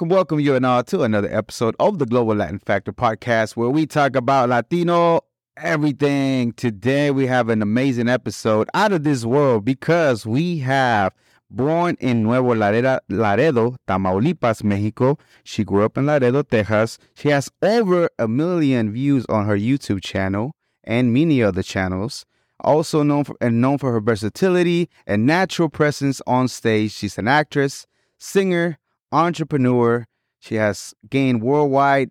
Welcome, welcome you and all to another episode of the Global Latin Factor podcast where we talk about Latino everything. Today we have an amazing episode out of this world because we have born in Nuevo Laredo, Laredo, Tamaulipas, Mexico. She grew up in Laredo, Texas. She has over a million views on her YouTube channel and many other channels. Also known for and known for her versatility and natural presence on stage. She's an actress, singer, entrepreneur. She has gained worldwide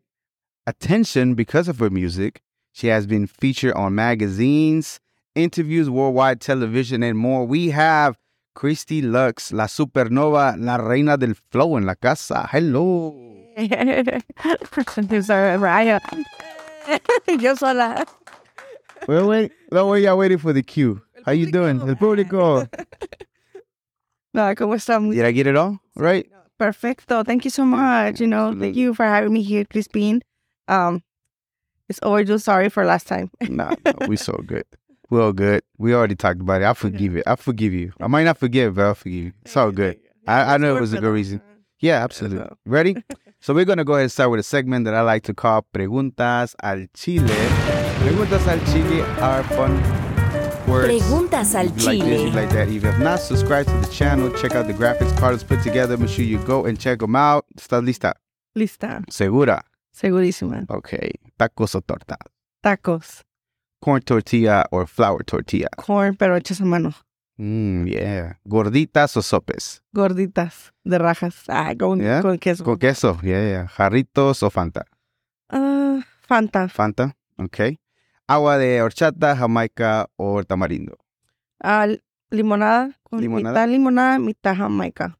attention because of her music. She has been featured on magazines, interviews, worldwide television, and more. We have Christi Lux, la supernova, la reina del flow en la casa. Hello. Yo sola. Well, wait, no, wait, y'all waiting for the cue. How you doing? El público. No, ¿cómo estamos? Did I get it all right? Perfecto. Thank you so much. You know, thank you for having me here, Crispin. Um, it's just sorry for last time. Nah, no, we so good. We're all good. We already talked about it. I forgive it. I forgive you. I might not forgive, but I'll forgive you. It's all good. I, I know it was a good reason. Yeah, absolutely. Ready? So we're gonna go ahead and start with a segment that I like to call Preguntas al Chile. Preguntas al Chile are fun. Preguntas al Like this, you Chile. like that. If you have not subscribed to the channel, check out the graphics Carlos put together. Make sure you go and check them out. ¿Estás lista? Lista. Segura. Segurísima. Okay. Tacos o torta. Tacos. Corn tortilla or flour tortilla. Corn, pero hechas a mano. Mm, yeah. Gorditas o sopes. Gorditas. De rajas. Ah, con, Yeah? con queso. Con queso. Yeah, yeah. Jarritos o Fanta. Ah, Fanta. Fanta. Okay. Agua de horchata, jamaica o tamarindo. Ah, limonada. Con Limonada. Mitad limonada, mitad jamaica.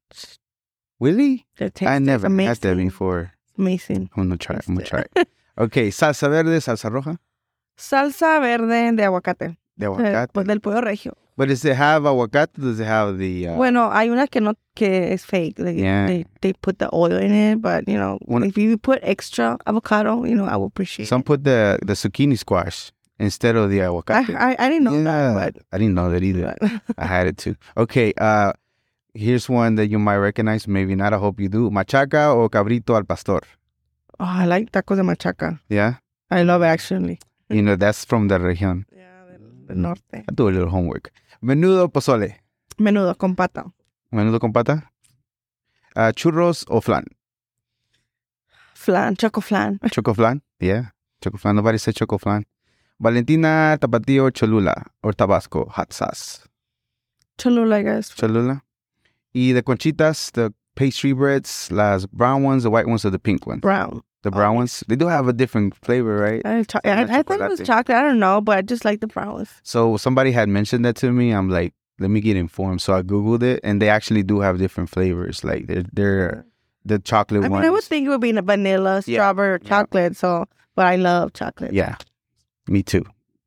Really? I never had that amazing. before. Amazing. I'm gonna try it. I'm gonna try it. Okay. Salsa verde, salsa roja. Salsa verde de aguacate. De Eh, aguacate. Pues del pollo regio. But does it have aguacate? Does it have the? Uh, Bueno, hay una que no que es fake. Like, Yeah. they, they put the oil in it, but you know, One- if you put extra avocado, you know, I will appreciate. some it. put the the zucchini squash instead of the I, aguacate. I I didn't know yeah, that, I didn't know that either. but, but I had it too. Okay, uh, here's one that you might recognize, maybe not. I hope you do. Machaca or cabrito al pastor. oh, I like tacos de machaca. Yeah, I love it actually. you know that's from the región. Yeah, del norte. I do a little homework. Menudo pozole. Menudo con pata. Menudo con pata. Uh, churros o flan. Flan, choco flan. Choco flan. Yeah, choco flan. Nobody said choco flan. Valentina, Tapatio, Cholula or Tabasco hot sauce. Cholula, I guess. Cholula. Y de conchitas, the pastry breads, las brown ones, the white ones, or the pink ones. Brown. The brown ones. They do have a different flavor, right? I, cho- I, I thought it was chocolate. I don't know, but I just like the brown ones. So somebody had mentioned that to me. I'm like, let me get informed. So I googled it, and they actually do have different flavors. Like they're they're mm-hmm. the chocolate I mean, ones. I would think it would be vanilla, Yeah. strawberry, Yeah. chocolate. So, but I love chocolate. yeah, me too.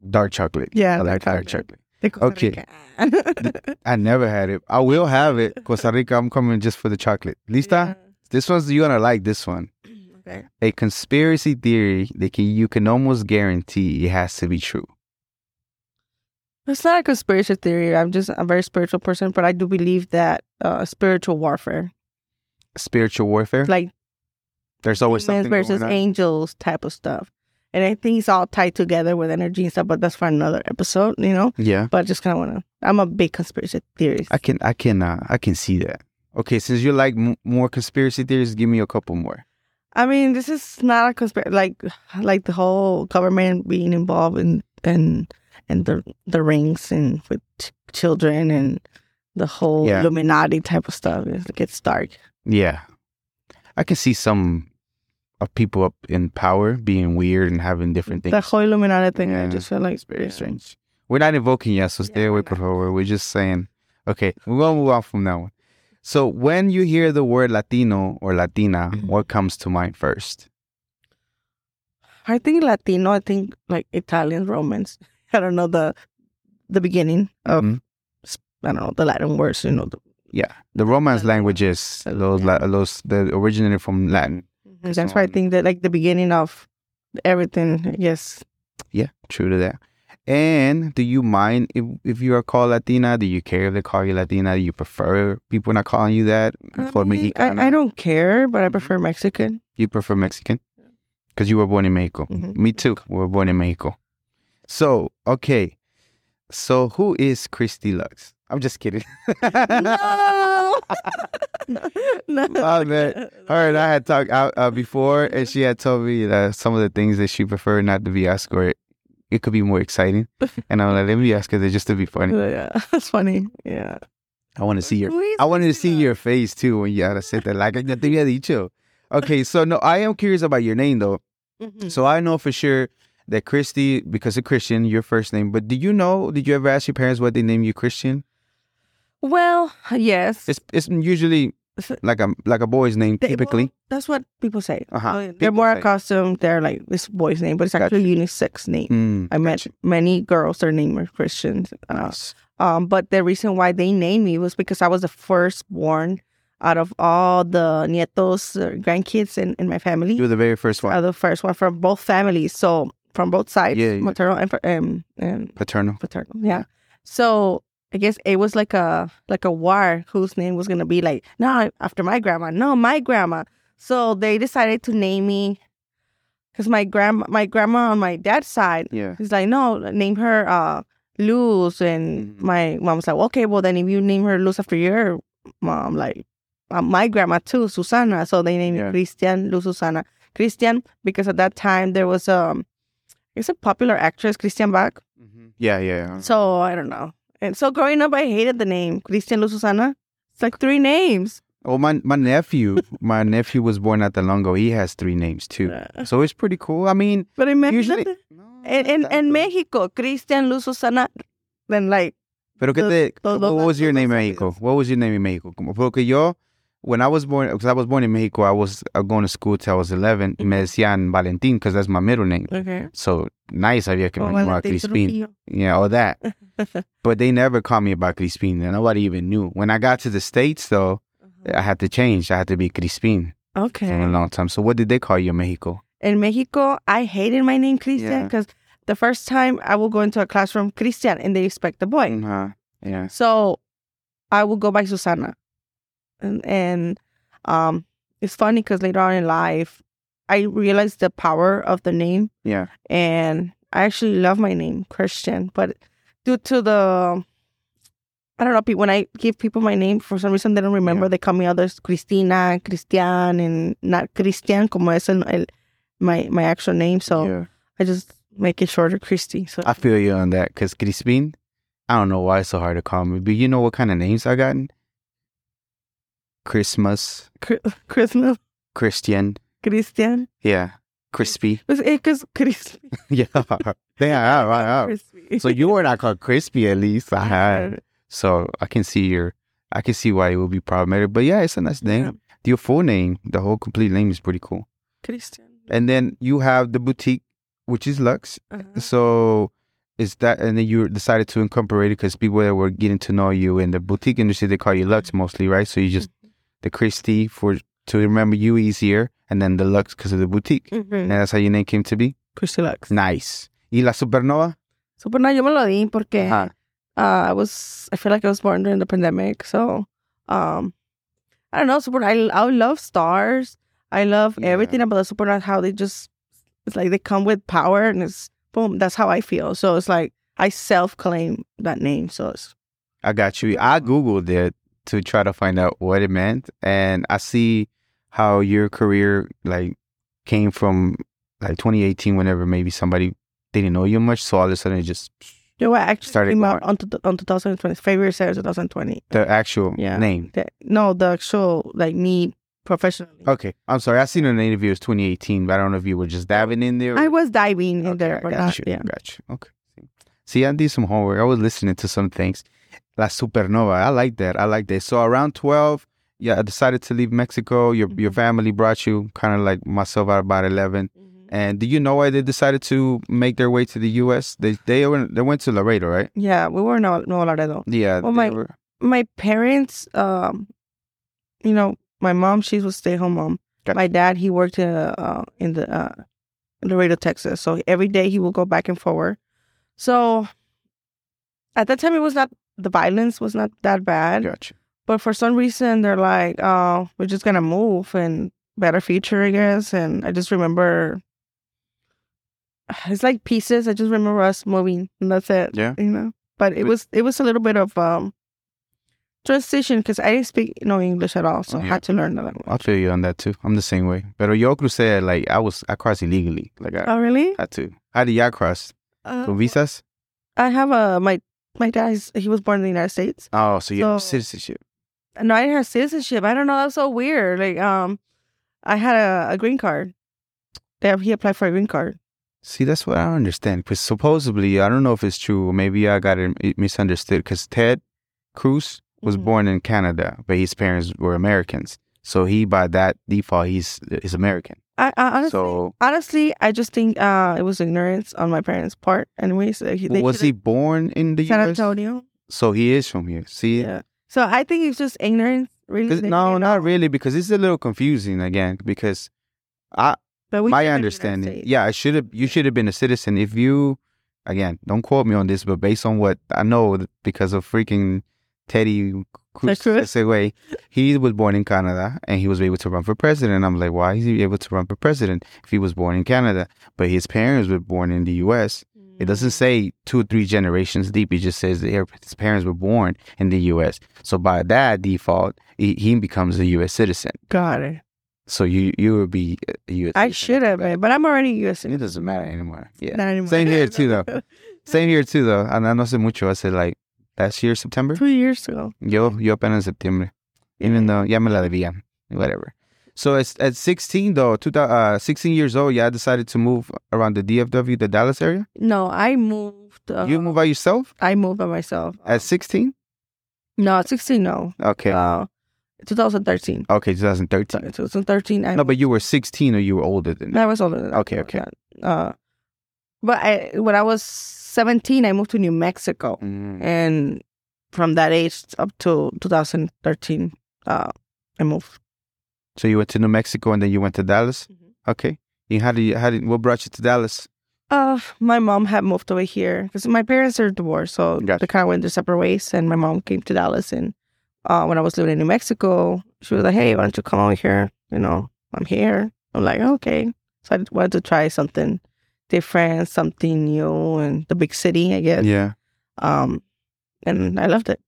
Dark chocolate. Yeah, I dark like dark chocolate. chocolate. Okay. I never had it. I will have it. Costa Rica. I'm coming just for the chocolate. Lista. This one's you're gonna like this one. Okay. A conspiracy theory that can, you can almost guarantee it has to be true. It's not a conspiracy theory. I'm just a very spiritual person, but I do believe that uh, spiritual warfare, Spiritual warfare. like There's always something versus going angels type of stuff. And I think it's all tied together with energy and stuff, but that's for another episode, you know? Yeah. But I just kind of want to, I'm a big conspiracy theorist. I can I can uh, I can see that. Okay, since you like m- more conspiracy theories, give me a couple more. I mean, this is not a conspiracy, like, like the whole government being involved in, and, and the, the rings and with ch- children and the whole Yeah. Illuminati type of stuff. It gets dark. Yeah, I can see some of people up in power being weird and having different things. The whole Illuminati thing, I just feel like it's very yeah. strange. We're not invoking yet, so stay Yeah, away, we're por favor. We're just saying. Okay, we're gonna move on from that one. So when you hear the word Latino or Latina, Mm-hmm. what comes to mind first? I think Latino. I think like Italian Romance. I don't know the the beginning of Mhm. I don't know the Latin words. You know, the, Yeah, the Romance languages, those, yeah. la- those that originated from Latin. That's why I think that like the beginning of everything. Yes, Yeah, true to that. And do you mind if, if you are called Latina? Do you care if they call you Latina? Do you prefer people not calling you that? For I, mean, I, I don't care, but I prefer Mexican. You prefer Mexican? Because you were born in Mexico. Mhm. Me too. We were born in Mexico. So, okay. So, who is Christi Lux? I'm just kidding. no. No. Oh, man. Her and I had talked out uh, before, and she had told me that some of the things that she preferred not to be asked, or it, it could be more exciting. And I'm like, let me ask her that just to be funny. Yeah, that's funny. Yeah. I want to see your Who is I wanted to see Lux? your face too when you had to sit there. Like, ya te había dicho. Okay, so no, I am curious about your name though. Mhm. So I know for sure that Christi, because of Christian, your first name. But did you know? Did you ever ask your parents what they named you Christian? Well, yes. It's it's usually like a like a boy's name They- typically. well, that's what people say. Uh-huh. Uh, They're People more say. accustomed. They're like this boy's name, but it's Gotcha. actually unisex name. Mm, I met many girls. Their name were Christians. Uh, nice. um, but the reason why they named me was because I was the firstborn out of all the nietos, uh, grandkids in, in my family. You were the very first one. Uh, the first one from both families, so from both sides, Yeah, yeah. maternal and, um, and Paternal. paternal. Yeah. So I guess it was like a like a war whose name was gonna be like no after my grandma, no my grandma. So they decided to name me because my grandma my grandma on my dad's side Yeah. He's like, no, name her uh Luz. And Mhm. my mom was like, okay, well then if you name her Luz after your mom, like uh, my grandma too, Susana. So they named Yeah. me Christian Luz Susana. Christian because at that time there was um, it's a popular actress, Christian Bach. Yeah, yeah. So I don't know. And so growing up, I hated the name Christian Luz Susana. It's like three names. Oh, my my nephew, my nephew was born at the Longo. He has three names too, so it's pretty cool. I mean, But in, Me- usually. in, in, in Mexico, Christian Luz Susana, then like Pero qué te, what was your name in. Mexico? What was your name in Mexico? Como- Porque yo, when I was born, because I was born in Mexico, I was uh, going to school till I was 11. y Me decían Valentín because that's my middle name. okay. So nice había que me llamaba Crispin. Yeah, all that. but they never called me about Crispin. and Nobody even knew. When I got to the States, though, I had to change. I had to be Crispin Okay. for a long time. So what did they call you in Mexico? In Mexico, I hated my name Christian Yeah. because the first time I will go into a classroom Christian and they expect a boy. Uh-huh. Yeah. So I will go by Susana. And, and um, it's funny because later on in life, I realized the power of the name Yeah. and I actually love my name, Christian. But due to the, I don't know, when I give people my name, for some reason they don't remember. Yeah. They call me others Cristina, Christian, and not Christian, como es el, el- my my actual name. So yeah. I just make it shorter, Christi. So I feel you on that because Crispin, I don't know why it's so hard to call me, but you know what kind of names I gotten? Christmas, Christmas, Christian, Christian. yeah, crispy, Because Crispy. yeah, yeah, right, right. Crispy. So you were not called crispy at least. I had, so I can see your, I can see why it would be problematic. But yeah, it's a nice name. Yeah. Your full name, the whole complete name is pretty cool. Christian. And then you have the boutique, which is Lux. Uh-huh. So is that, and then you decided to incorporate it because people that were getting to know you in the boutique industry, they call you Lux mostly, right? So you just the Christi for to remember you easier, and then the Lux because of the boutique, Mhm. and that's how your name came to be. Christi Lux. Nice. Y la Supernova? Super no, yo me lo di porque Ajá. uh, I was I feel like I was born during the pandemic, so um I don't know, super I I love stars. I love Yeah. everything about the Supernova. how they just it's like they come with power and it's boom, that's how I feel. So it's like I self claim that name. So it's I got you. I googled it to try to find out what it meant, and I see how your career like came from like 2018, whenever maybe somebody didn't know you much, so all of a sudden it just know, I actually Started came out on, to, on 2020, February 7th, 2020. the actual Yeah. name. The- no, the actual like me professionally. Okay, I'm sorry. I seen in an interview it was 2018, but I don't know if you were just diving in there. I was diving in Okay, there, I but got not, you. yeah. Got you. Okay. See, I did some homework. I was listening to some things. La Supernova. I like that. I like that. So around 12, yeah, I decided to leave Mexico. Your your Mhm. family brought you, kind of like myself, at about 11. And do you know why they decided to make their way to the U.S.? They they went they went to Laredo, right? Yeah, we were in Nuevo Laredo. Yeah. Well, my- were- my parents, um, you know, my mom, she was stay home mom. Got- My dad, he worked uh, uh, in the uh, Laredo, Texas. So every day he will go back and forward. So at that time, it was not the violence was not that bad. Gotcha. But for some reason, they're like, "Oh, we're just gonna move and better future, I guess." And I just remember it's like pieces. I just remember us moving, and that's it. Yeah. you know. But it was it was a little bit of um transition because I didn't speak no English at all, so I had to learn the language. I'll feel you on that too. I'm the same way. But yo crucé, like I was, I crossed illegally. Like I Oh, really? I had to. How did y'all cross? Uh, Con visas? I have a my my dad's he was born in the United States. Oh, so you have citizenship. No, I didn't have citizenship. I don't know. That's so weird. Like, um, I had a, a green card. They have, he applied for a green card. See, that's what I don't understand. Because supposedly, I don't know if it's true. Maybe I got it misunderstood. Because Ted Cruz was Mhm. born in Canada, but his parents were Americans. So he, by that default, he's is American. I, I honestly, So honestly, I just think uh, it was ignorance on my parents' part. Anyways, like, he, they was he born in the San U.S.? Antonio? So he is from here. See, Yeah. So I think it's just ignorance. Really? No, didn't really, because it's a little confusing again. Because I, But my should have been in the understanding, yeah, I should have. You should have been a citizen if you. Again, don't quote me on this, but based on what I know, because of freaking Teddy Say way, he was born in Canada and he was able to run for president. I'm like, why is he able to run for president if he was born in Canada, but his parents were born in the U.S. It doesn't Mm. say two or three generations deep. It just says that his parents were born in the U.S. So by that default, he, he becomes a U.S. citizen. Got it. So you you would be a U.S. I should have been, but I'm already U.S. It doesn't matter anymore. Yeah. Not anymore. Same here too, though. Same here too, though. And I no sé mucho. I said like last year September. Two years ago. Yo yo apenas en septiembre. Even though ya me la debían. Whatever. So it's, at 16 though, two, uh, 16 years old, yeah, I decided to move around the DFW, the Dallas area. No, I moved. Uh, you moved by yourself I moved by myself. at 16? no, 16. No. Okay. Uh, 2013. okay, 2013. 2013. I No, but you were 16 or you were older than that. I was older than that. Okay, okay. Uh, but I, when I was 17, I moved to New Mexico. Mm. And from that age up to 2013, uh, I moved. So you went to New Mexico and then you went to Dallas? Mhm. Okay. And how did you, how did, what brought you to Dallas? Uh, my mom had moved over here because my parents are divorced, so Gotcha. they kind of went their separate ways. And my mom came to Dallas, and uh, when I was living in New Mexico, she was like, "Hey, why don't you come over here? You know, I'm here." I'm like, "Okay." So I wanted to try something different, something new, and the big city, I guess. Yeah. Um, and I loved it.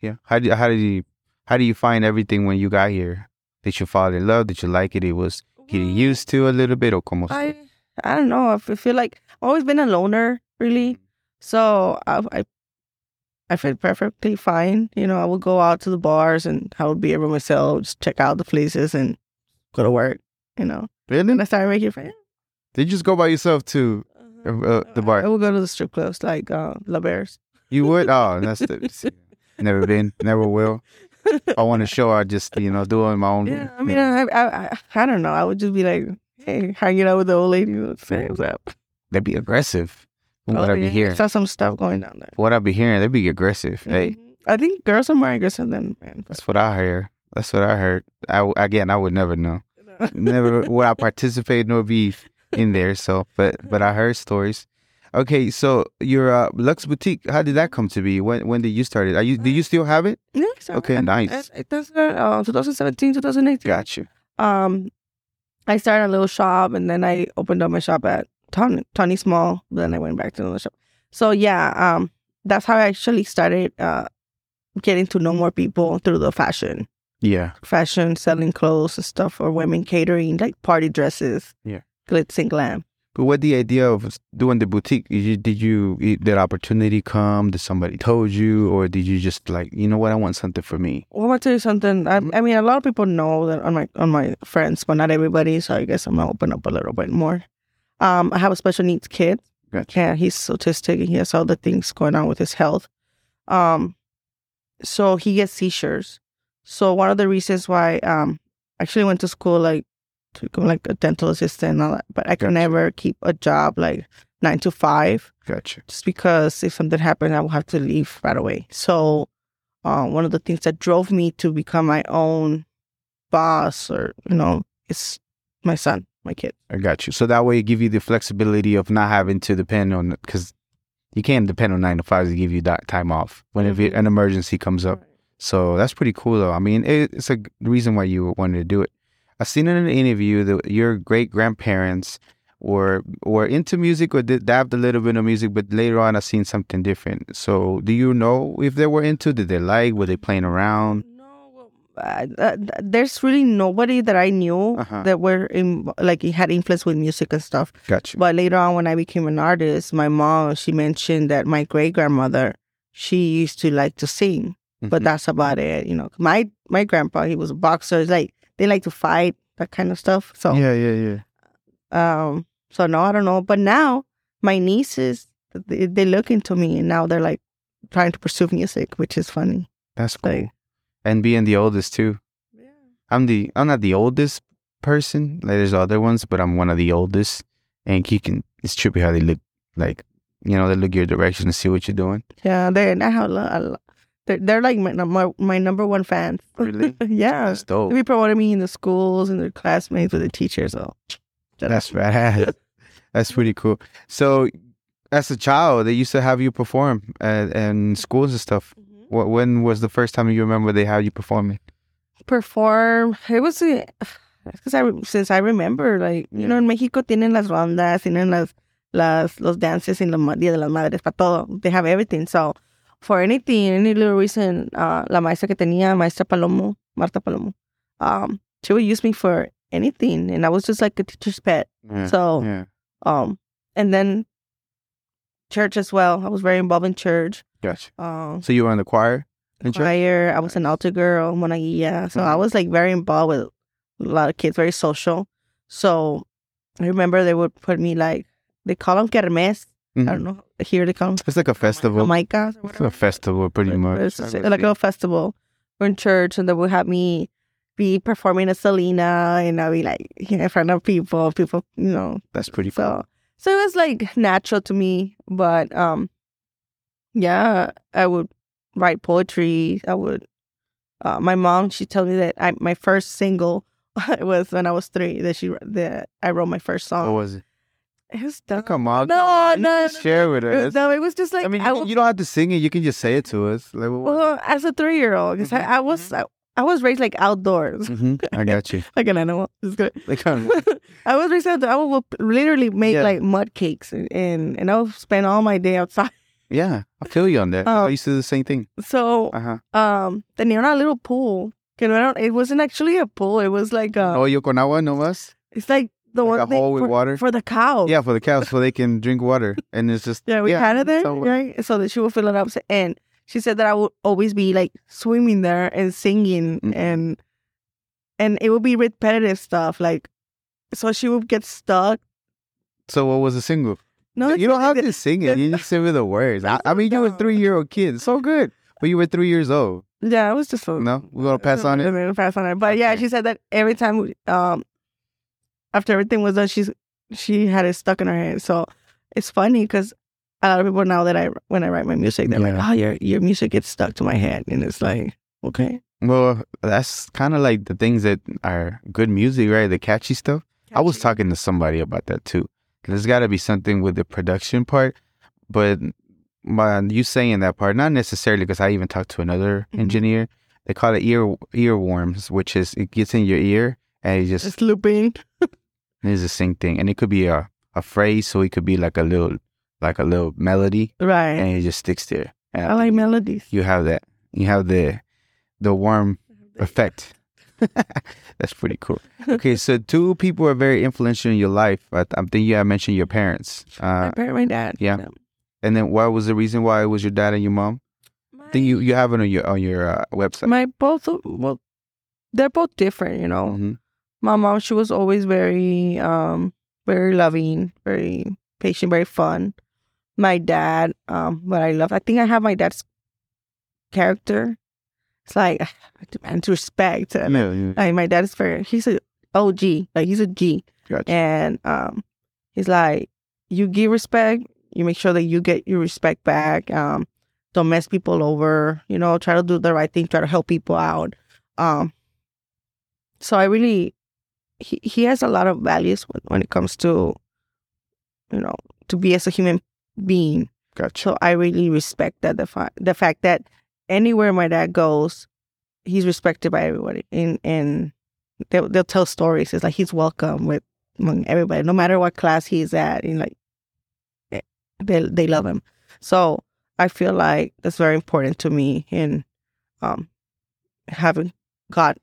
Yeah. How did, how did you, how did you find everything when you got here? Did you fall in love? Did you like it? It was getting used to a little bit or como? I I don't know. I feel like I've always been a loner, really. So I I, I feel perfectly fine. You know, I would go out to the bars and I would be by myself, just check out the places and go to work. You know, Really? and I started making friends. Did you just go by yourself to uh, the bar? I would go to the strip clubs like uh, La Bears. You would? Oh, that's the. Never been, never will. I want to show. I just, you know, do it on my own. Yeah, I mean, I, I I I don't know. I would just be like, hey, hanging out with the old lady. Say what's up. they'd be aggressive. From what Oh, I be yeah, hearing, Saw some stuff going down there. what I be hearing, they'd be aggressive. Hey, Mhm. I think girls are more aggressive than men. that's what I hear. That's what I heard. I again, I would never know. Never would I participate nor be in there. So, but but I heard stories. Okay, so your uh, Lux Boutique, how did that come to be? When when did you start it? Are you do you still have it? Yeah, Okay, nice. I- I- That's uh, 2017, 2018. Got you. Um, I started a little shop and then I opened up my shop at Tony, Town East Mall. Then I went back to another shop. So yeah, um, that's how I actually started uh, getting to know more people through the fashion, Yeah. fashion, selling clothes and stuff for women, catering like party dresses, Yeah. Glitz and glam. But what the idea of doing the boutique? Did you, did you did opportunity come? Did somebody told you, or did you just like you know what I want something for me? Well, I'm gonna tell you something. I, I mean, a lot of people know that on my on my friends, but not everybody. So I guess I'm gonna open up a little bit more. Um, I have a special needs kid. Gotcha. Yeah, he's autistic and he has other things going on with his health. Um, so he gets seizures. So one of the reasons why um I actually went to school like to become like a dental assistant and all that, but I could Gotcha. never keep a job like nine to five Gotcha. just because if something happened, I will have to leave right away. So, uh, one of the things that drove me to become my own boss, or you know, is my son, my kid. I got you. So that way, it give you the flexibility of not having to depend on because you can't depend on nine to five to give you that time off whenever Mhm. an emergency comes up. So that's pretty cool, though. I mean, it, it's a reason why you wanted to do it. I seen in an interview that your great grandparents were were into music or did dabbed a little bit of music, but later on I seen something different. So, do you know if they were into? Did they like? Were they playing around? No, uh, there's really nobody that I knew Uh-huh. that were in like it had influence with music and stuff. Gotcha. But later on, when I became an artist, my mom she mentioned that my great grandmother she used to like to sing, but Mhm. that's about it. You know, my my grandpa he was a boxer. It's like they like to fight that kind of stuff. So yeah, yeah, yeah. um, so no, I don't know. But now my nieces they, they look into me and now they're like trying to pursue music, which is funny. That's cool. Like- and being the oldest too. Yeah. I'm the I'm not the oldest person. Like there's other ones, but I'm one of the oldest. And you can it's trippy how they look like you know they look your direction and see what you're doing. Yeah, they I have a lot. They're, they're like my, my my number one fans. Really? yeah, That's dope. they be promoting me in the schools and their classmates with the teachers. Oh, so That's rad. That's pretty cool. So, as a child, they used to have you perform at, in schools and stuff. Mm-hmm. What when was the first time you remember they had you performing? perform. It was eh, because I since I remember, like you know, in Mexico tienen las rondas, tienen las las los dances in the Dia de las Madres para todo. They have everything. So for anything, any little reason, uh, la maestra que tenía, maestra Palomo, Marta Palomo, um, she would use me for anything, and I was just like a teacher's pet. Yeah. So yeah, um, and then church as well. I was very involved in church. gotcha. Um, So you were in the choir in church? choir. I was an altar girl, monaguilla. So I Mhm. was like very involved with a lot of kids, very social. So I remember they would put me like they call them kermes. I Mhm. don't know. Here they call them It's like a festival. Jamaicas or It's a festival, pretty much. It's just like a festival. We're in church, and they would have me be performing a Selena, and I'll be like in front of people. People, you know, That's pretty cool. so so it was like natural to me. But um yeah, I would write poetry. I would uh, my mom she told me that I my first single was when I was three that she that I wrote my first song. What song. was it? It was Oh, dumb. come on. No. You no, Share with us. no, it was just like I mean, you, I was, you don't have to sing it. You can just say it to us. Like, well as a three year old because Mhm, I, I was I, I was raised like outdoors? Mhm, I got you. like an animal. It's good. Like, um, I was raised outdoors. I would literally make Yeah. like mud cakes and, and and I would spend all my day outside. yeah, I feel you on that. Oh. I used to do the same thing. So Uh huh. um tenía una little pool. Que no era, it wasn't actually a pool. It was like a, Hoyo con agua nomás? it's like the Like one a thing hole with for, water? for the cow. Yeah, for the cows, so they can drink water. And it's just Yeah, we had it there, so- right? So that she would fill it up. And she said that I would always be like swimming there and singing Mhm. and and it would be repetitive stuff. Like so she would get stuck. So what was the single? No, you don't have to sing it. You just say with the words. I, I mean, you were three year old kid. So good. But you were three years old. Yeah, it was just a, No, we're gonna pass on it. We're gonna pass on it. But yeah, she said that every time, um, after everything was done, she's she had it stuck in her head. So it's funny because a lot of people now that I when I write my music, they're Yeah. like, "Oh, your your music gets stuck to my head," and it's like, okay. Well, that's kind of like the things that are good music, right? The catchy stuff. I was talking to somebody about that too. There's got to be something with the production part, but my, you saying that part, not necessarily because I even talked to another Mhm. engineer. They call it ear earworms, which is it gets in your ear and it just It's looping. is the same thing, and it could be a a phrase, so it could be like a little like a little melody, Right. and it just sticks there. And I like melodies. you have that. You have the the worm effect. That's pretty cool. Okay, so two people are very influential in your life. I, I think you have mentioned your parents. my Uh, parent, my dad. yeah. and then what was the reason why it was your dad and your mom? I think you you have it on your on your uh, website. My both well, they're both different. You know, Mhm. My mom she was always very um very loving, very patient, very fun. My dad, um, what I love, I think I have my dad's character. It's like I demand respect. And, Yeah, yeah, Like my dad is very he's a OG, like he's a G. gotcha. And um he's like, you give respect, you make sure that you get your respect back. Um, don't mess people over, you know, try to do the right thing, try to help people out. Um so I really he, he has a lot of values when, when it comes to you know, to be as a human being. Gotcha. So I really respect that the fa- the fact that anywhere my dad goes, he's respected by everybody, and and they'll they'll tell stories. It's like he's welcome with among everybody, no matter what class he's at. And like eh, they they love him. So I feel like that's very important to me in um having God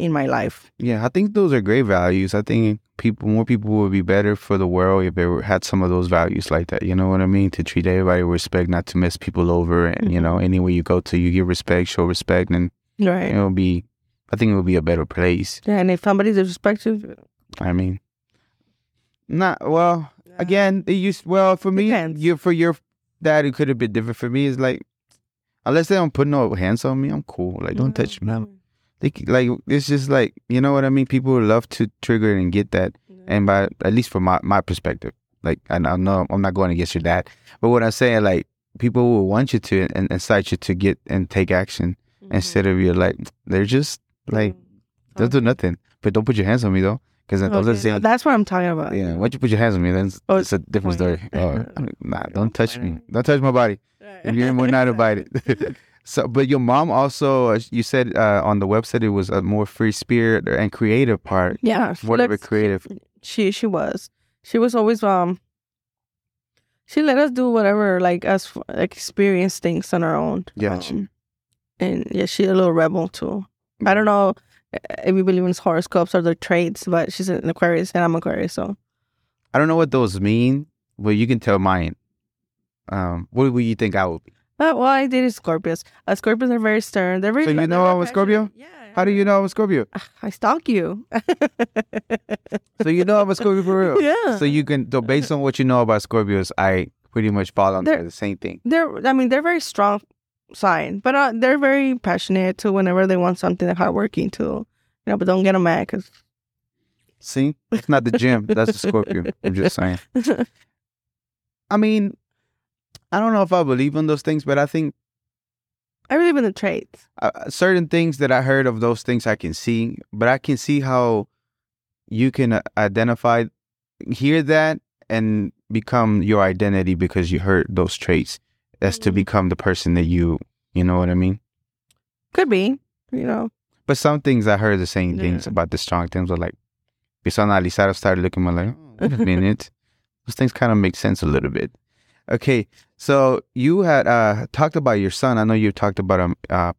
in my life. Yeah, I think those are great values. I think people, more people would be better for the world if they had some of those values like that. You know what I mean? To treat everybody with respect, not to mess people over, and you Mhm. know, anywhere you go to, you give respect, show respect, and Right. it'll be. I think it will be a better place. Yeah, and if somebody's disrespectful, I mean, not well. Again, it used well for me. Depends. You for your dad, it could have been different for me. It's like unless they don't put no hands on me, I'm cool. Like don't touch me. I'm- They, like it's just like you know what I mean. People love to trigger and get that, and by at least from my my perspective, like I, I know I'm not going against your dad, but what I'm saying, like people will want you to and incite you to get and take action Mm-hmm. instead of you like they're just like they'll do nothing, but don't put your hands on me though, because Okay, entonces That's what I'm talking about. yeah, once you put your hands on me, then it's, Oh, it's a different point. story. Oh, nah, don't touch me. Don't touch my body. If you're more not about it. so, but your mom also, uh, you said uh, on the website it was a more free spirit and creative part. Yeah, of a creative. She she was. She was always um. She let us do whatever, like us like experience things on our own. Gotcha. Um, and yeah, she's a little rebel too. I don't know if you believe in horoscopes or the traits, but she's an Aquarius and I'm Aquarius, so I don't know what those mean, but you can tell mine. Um, what would you think I would be? But well, I dated Scorpios. Uh, Scorpios are very stern. They're very. So you know I'm a Scorpio? Yeah. How do you know I'm a Scorpio? I stalk you. So you know I'm a Scorpio for real. yeah. So you can, so based on what you know about Scorpios, I pretty much fall under They're- the same thing. they're. I mean, they're very strong sign, but uh, they're very passionate too. Whenever they want something, they're hardworking too. You know, but don't get them mad because. See, it's not the gym. That's the Scorpio. I'm just saying. I mean, I don't know if I believe in those things, but I think I believe in the traits. uh, certain things that I heard of those things I can see, but I can see how you can uh, identify, hear that, and become your identity because you heard those traits. That's to Mhm. become the person that you, you know what I mean? Could be, you know. But some things I heard the same things about the strong things were like, empezó a analizar, I started looking at like, oh, wait a minute. Those things kind of make sense a little bit. Okay, so you had uh, talked about your son. I know you talked about him uh,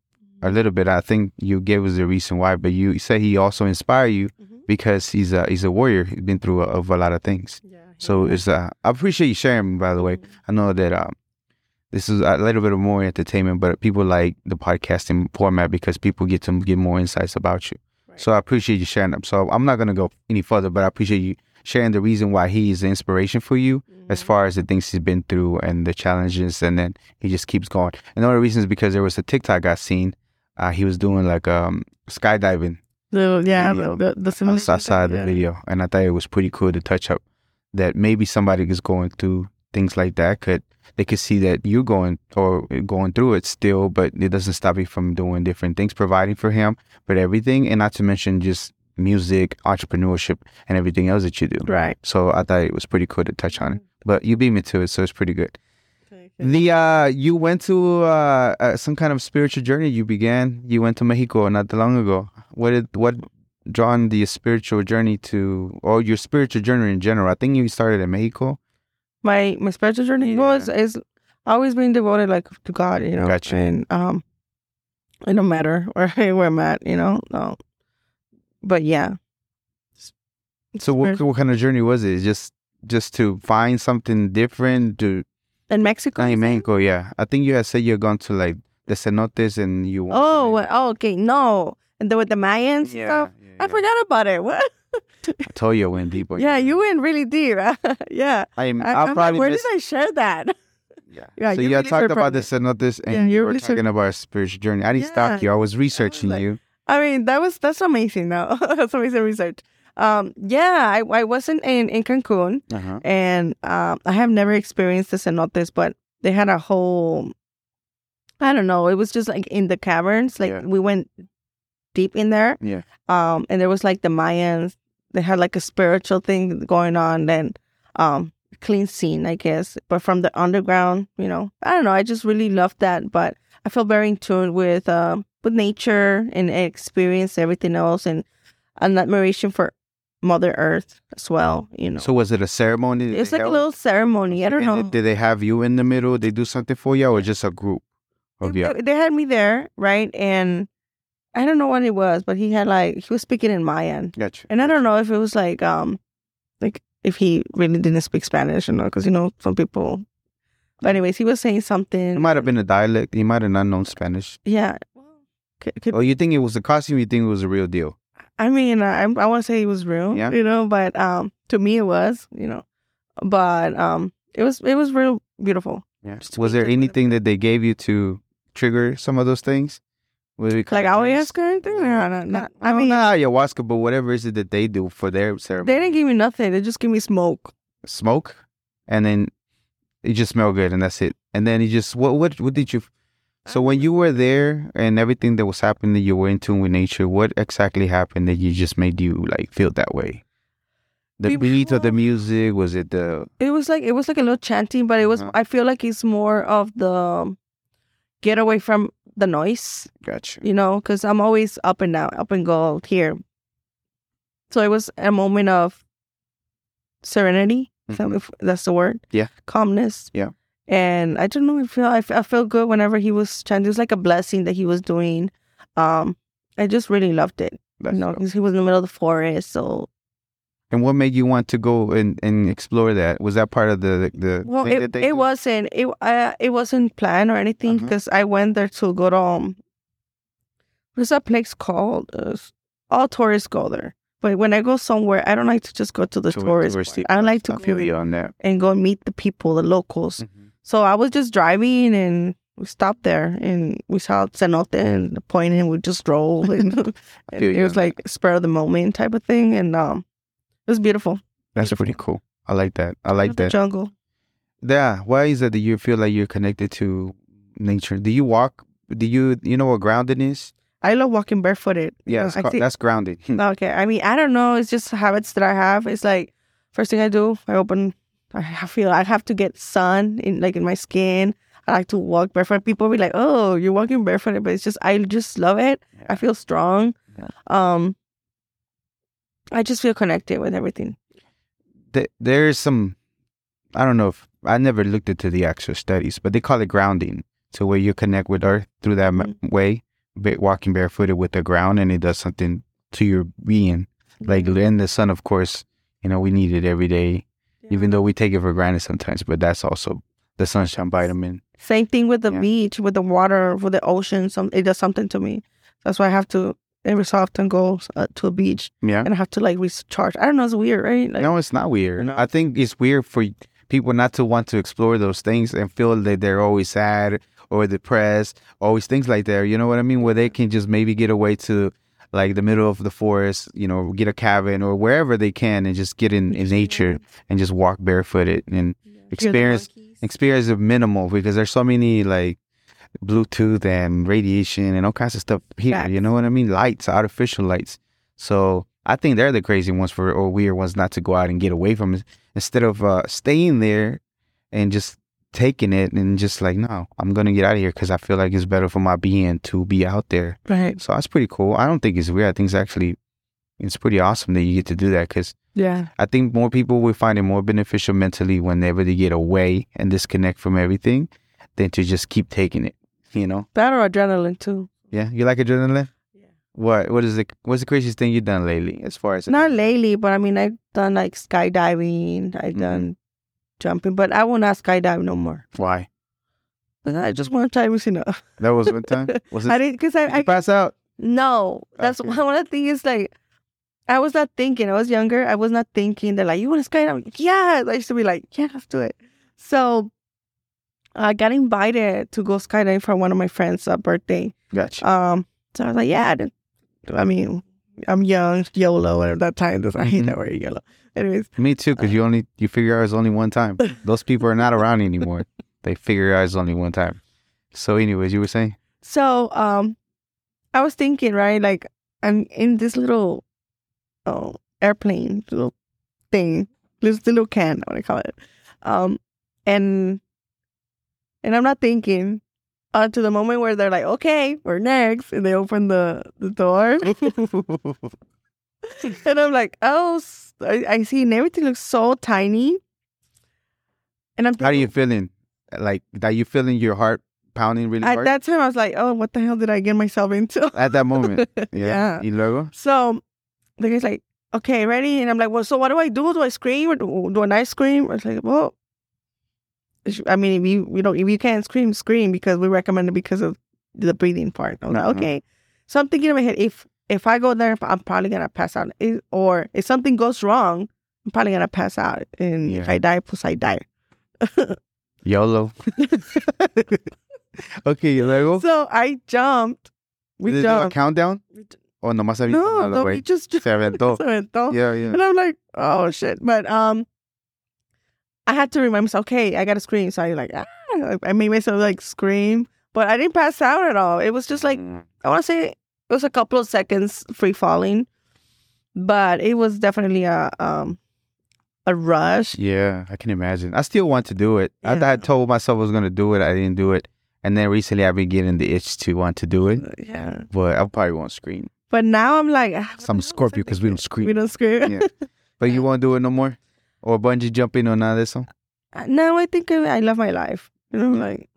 a little bit. I think you gave us the reason why, but you said he also inspired you Mhm. because he's a he's a warrior. He's been through a, of a lot of things. Yeah. So it's uh, I appreciate you sharing. By the way, I know that um, this is a little bit more entertainment, but people like the podcasting format because people get to get more insights about you. So I appreciate you sharing them. So I'm not gonna go any further, but I appreciate you sharing the reason why he is an inspiration for you as far as the things he's been through and the challenges, and then he just keeps going. And the other reason is because there was a TikTok I seen. Uh, he was doing like um skydiving The, yeah, video. the, the, the I simulation saw the yeah. video, and I thought it was pretty cool to touch up that maybe somebody is going through things like that could they could see that you're going or going through it still, but it doesn't stop you from doing different things, providing for him, but everything, and not to mention just music, entrepreneurship, and everything else that you do. Right. So I thought it was pretty cool to touch on it, but you beat me to it, so it's pretty good. Okay. The uh, you went to uh, uh, some kind of spiritual journey. You began. You went to Mexico not that long ago. What did what drawn the spiritual journey to, or your spiritual journey in general? I think you started in Mexico. my my spiritual journey was is always being devoted like to God, you know. Gotcha. And um, it don't matter where where I'm at, you know. No, but yeah. So what, what kind of journey was it? Just just to find something different to in Mexico. in? Mexico? Yeah, I think you had said you're going to like the cenotes and you. went to Oh, oh, okay, no, and then with the Mayans stuff. yeah, I forgot about it. What? I told you I went deep. yeah, you. went really deep. yeah. I am. I, I'll I'm like, probably where miss. did I share that? Yeah. Yeah, so you really talked about the cenotes and Yeah, you were really talking about a spiritual journey. I didn't stalk Yeah. you. I was researching like- you. I mean, that was that's amazing. Though that's amazing research. Um, yeah, I I wasn't in in Cancun, Uh-huh. and um, I have never experienced the cenotes, but they had a whole. I don't know. It was just like in the caverns. Like Yeah. we went deep in there. Yeah. Um, and there was like the Mayans. They had like a spiritual thing going on. Then, um, clean scene, I guess. But from the underground, you know, I don't know. I just really loved that. But I feel very in tune with um with nature and experience everything else and an admiration for Mother Earth as well. You know, So was it a ceremony? it's like a little ceremony. I don't And know. Did they have you in the middle? They do something for you, or just a group of you? They, they had me there, right? And I don't know what it was, but he had like he was speaking in Mayan, Gotcha. and I don't know if it was like um like if he really didn't speak Spanish or not, because you know some people. But anyways, he was saying something. It might have been a dialect. He might have not known Spanish. Yeah. Could, could, Oh, you think it was a costume? You think it was a real deal? I mean, I I want to say it was real, Yeah. you know, but um to me it was, you know, but um it was it was real beautiful. Yeah. Was there anything that they gave you to trigger some of those things? Was it Like ayahuasca or anything? No, no, no. I mean, not ayahuasca, but whatever is it that they do for their ceremony? they didn't give me nothing. They just gave me smoke. smoke, and then it just smelled good, and that's it. And then you just what what what did you? So when you were there and everything that was happening, you were in tune with nature. What exactly happened that you just made you like feel that way? The beat of the music was it the It was like it was like a little chanting, but it was. Uh-huh. I feel like it's more of the get away from the noise, gotcha? you know, because I'm always up and down, up and go here. So it was a moment of serenity. Mhm. If that's the word. Yeah. Calmness. Yeah. And I don't know. I feel I, I feel good whenever he was chanting. It was like a blessing that he was doing. Um, I just really loved it. That's you know, because he was in the middle of the forest. So And what made you want to go and, and explore that? Was that part of the the Well, it, that they it wasn't it uh, it wasn't planned or anything Uh-huh. because I went there to go to um, what's that place called? Uh, all tourists go there, but when I go somewhere, I don't like to just go to the To tourist. I like to go on that. and go meet the people, the locals. Mhm. So I was just driving and we stopped there and we saw cenote and the point and we just drove and, and it was like spur of the moment type of thing and um, it was beautiful. That's pretty cool. I like that. I like the that. jungle. Yeah. Why is it that you feel like you're connected to nature? Do you walk? Do you you know what grounding is? I love walking barefooted. Yeah, I that's grounded. Okay. I mean, I don't know. It's just habits that I have. It's like first thing I do, I open. I feel I have to get sun in like in my skin. I like to walk barefoot. People be like, "Oh, you're walking barefoot," but it's just I just love it. I feel strong. Um, I just feel connected with everything. There's some. I don't know if I never looked into the actual studies, but they call it grounding. So where you connect with Earth through that m way, walking barefooted with the ground, and it does something to your being. Like in the sun, of course, you know we need it every day, even though we take it for granted sometimes. But that's also the sunshine vitamin. Same thing with the Yeah. beach, with the water, with the ocean. Some it does something to me. That's why I have to every so often go uh, to a beach Yeah. and I have to like recharge. I don't know. It's weird, right? Like, No, it's not weird. No. I think it's weird for people not to want to explore those things and feel that they're always sad or depressed, always things like that. You know what I mean? Where they can just maybe get away to like the middle of the forest, you know, get a cabin or wherever they can and just get in, in nature and just walk barefooted and experience experience of minimal because there's so many like Bluetooth and radiation and all kinds of stuff here. Facts. You know what I mean? Lights, artificial lights. So I think they're the crazy ones for or weird ones not to go out and get away from it instead of uh, staying there and just taking it and just like no, I'm gonna get out of here because I feel like it's better for my being to be out there. Right. So that's pretty cool. I don't think it's weird. I think it's actually it's pretty awesome that you get to do that because Yeah. I think more people will find it more beneficial mentally whenever they get away and disconnect from everything than to just keep taking it. You know? That or adrenaline too. Yeah. You like adrenaline? Yeah. What what is the what's the craziest thing you've done lately as far as Not lately, but I mean, I've done like skydiving. I've Mhm. done jumping, but I will not skydive no more. why? But I just one time was enough. That was one time? Was it I didn't because I, you I pass out? no. That's Okay. one of the things. Like I was not thinking. I was younger. I was not thinking that like you want to skydive. Yeah, I used to be like, yeah, let's do it. So I got invited to go skydiving for one of my friends' uh, birthday. Gotcha. Um, so I was like, yeah. I I mean, I'm young, YOLO, and at that time, I hate that word YOLO. Anyways, Me too, because you only you figure out it's only one time. Those people are not around anymore. They figure out it's only one time. So anyways, you were saying? so um, I was thinking, right, like I'm in this little, oh, airplane little thing, this little can, I want to call it? Um, and and I'm not thinking uh, to the moment where they're like, "Okay, we're next," and they open the the door, and I'm like, "Oh, I see," and everything looks so tiny. And I'm How are you feeling? Like, are you feeling your heart pounding really at hard that time, I was like, "Oh, what the hell did I get myself into?" at that moment? Yeah. Yeah. Y luego? So the guy's like, okay, ready? And I'm like, well, so what do I do? Do I scream or do, do I scream? I was like, well, I mean, if you, you know, if you can't scream, scream because we recommend it because of the breathing part. I was like, okay. So I'm thinking in my head, if if I go there, I'm probably gonna pass out. If- Or if something goes wrong, I'm probably gonna pass out. And if I die, plus I die. YOLO. okay, luego? So I jumped. We Did it do a jumped. countdown? Oh, se aventó No, no, we just Se aventó. se aventó. Yeah, yeah. And I'm like, oh shit. But um I had to remind myself, okay, I gotta scream. So I like ah, I made myself like scream. But I didn't pass out at all. It was just like. I wanna say it was a couple of seconds free falling. But it was definitely a um a rush. Yeah, I can imagine. I still want to do it. I, I told myself I was going to do it. I didn't do it. And then recently I've been getting the itch to want to do it. Yeah. But I probably won't scream. But now I'm like ah, Some the hell was I Scorpio because we don't scream. We don't scream. Yeah. But you won't do it no more? Or bungee jumping or none of this? Uh, no, I think I, I love my life. You know, like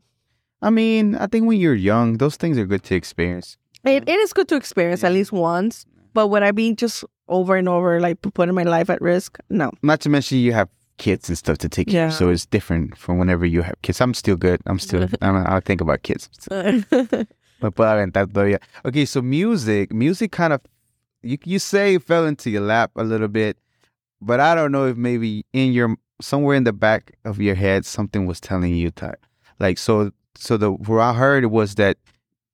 I mean, I think when you're young, those things are good to experience. It, it is good to experience at least once, but would I be just over and over, like putting my life at risk? No. Not to mention you have kids and stuff to take care of. So it's different from whenever you have kids. I'm still good. I'm still, I don't, I think about kids. Aventar todavía. Okay, so music, music kind of, you you say fell into your lap a little bit, but I don't know if maybe in your somewhere in the back of your head something was telling you that, like so. So the what I heard was that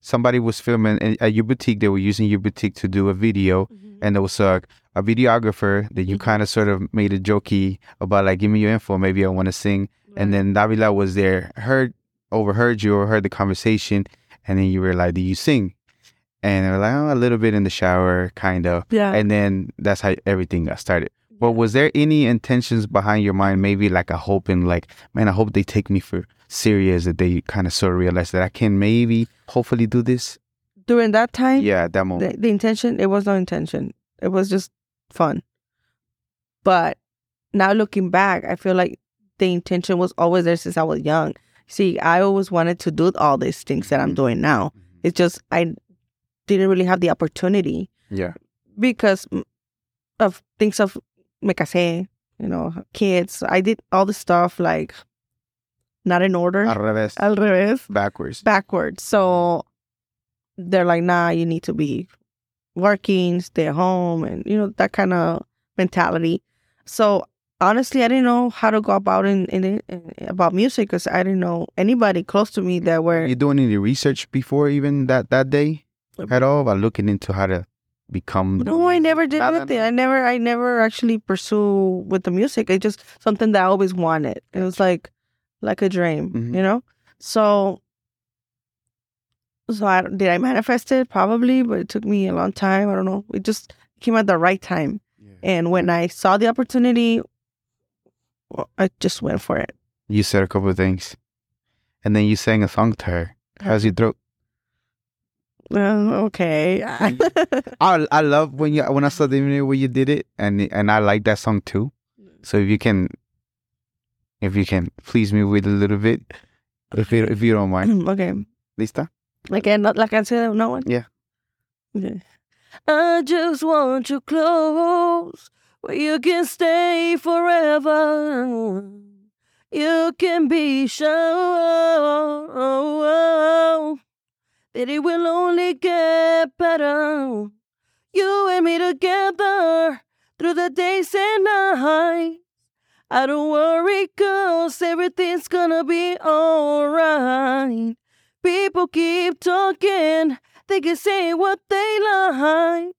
somebody was filming in- at your boutique. They were using your boutique to do a video, and there was a a videographer that you Mhm. kind of sort of made a jokey about, like, give me your info, maybe I want to sing. And then Davila was there, heard, overheard you or heard the conversation, and then you were like, "Do you sing?" And they were like, "Oh, a little bit in the shower, kind of." yeah. And then that's how everything got started. But was there any intentions behind your mind? Maybe like a hoping, like, man, I hope they take me for serious. That they kind of sort of realize that I can maybe, hopefully, do this. During that time, Yeah, that moment. the, the intention, it was no intention. It was just fun. But now looking back, I feel like the intention was always there since I was young. See, I always wanted to do all these things that I'm Mhm. doing now. It's just I didn't really have the opportunity Yeah. because of things of me casé, you know, kids. I did all the stuff like not in order, Al revés. al revés, backwards. backwards. So they're like, nah, you need to be working, stay at home, and you know that kind of mentality. So honestly, I didn't know how to go about in, in, in eh, about music because I didn't know anybody close to me that were you doing any research before even that that day at all about looking into how to become No, I never did Nada, anything. I never, I never actually pursue with the music. It's just something that I always wanted. It was like, like a dream, Mhm. you know. So, so I did I manifest it probably, but it took me a long time. I don't know. It just came at the right time, Yeah. and when I saw the opportunity, well, I just went for it. you said a couple of things and then you sang a song to her how's your throat Uh, okay. I I love when you when I saw the video where you did it and and I like that song too so if you can if you can please me with a little bit if you if you don't mind okay. lista Like not like I said, no one. Yeah. Okay. I just want you close, where you can stay forever. You can be sure that it will only get better. You and me together through the days and nights. I don't worry, cause everything's gonna be alright. People keep talking, they can say what they like.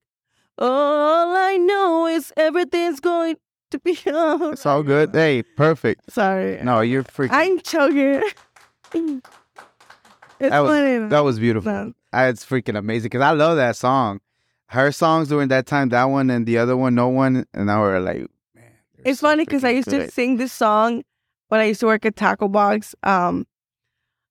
All I know is everything's going to be alright. it's all good hey perfect Sorry. no you're freaking I'm choking. That was- that was beautiful. I, it's freaking amazing because I love that song her songs during that time that one and the other one no one and I were like man It's so funny because I used to sing this song when I used to work at Taco Box um,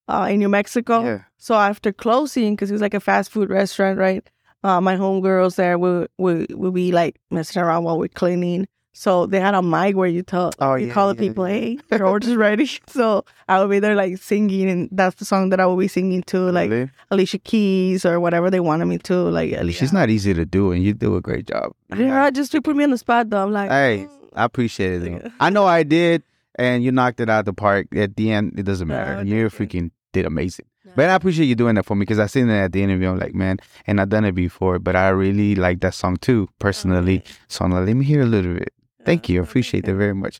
uh, in New Mexico. Yeah. So after closing, because it was like a fast food restaurant, right? Uh, my homegirls there would would would be like messing around while we're cleaning. So they had a mic where you tell Oh, you yeah, call the yeah, people, hey, your order's ready. So I would be there like singing, and that's the song that I would be singing to, like Really? Alicia Keys or whatever they wanted me to. Like Alicia. She's not easy to do, and you do a great job. Yeah, just to put me on the spot though. I'm like, Hey, mm, I appreciate it. Yeah. I know I did, and you knocked it out the park. At the end, it doesn't matter. thank you you. freaking did amazing. No. But I appreciate you doing that for me because I seen it at the interview. I'm like, man, and I've done it before, but I really like that song too, personally. okay. So I'm like, let me hear a little bit. Thank you. I appreciate that very much.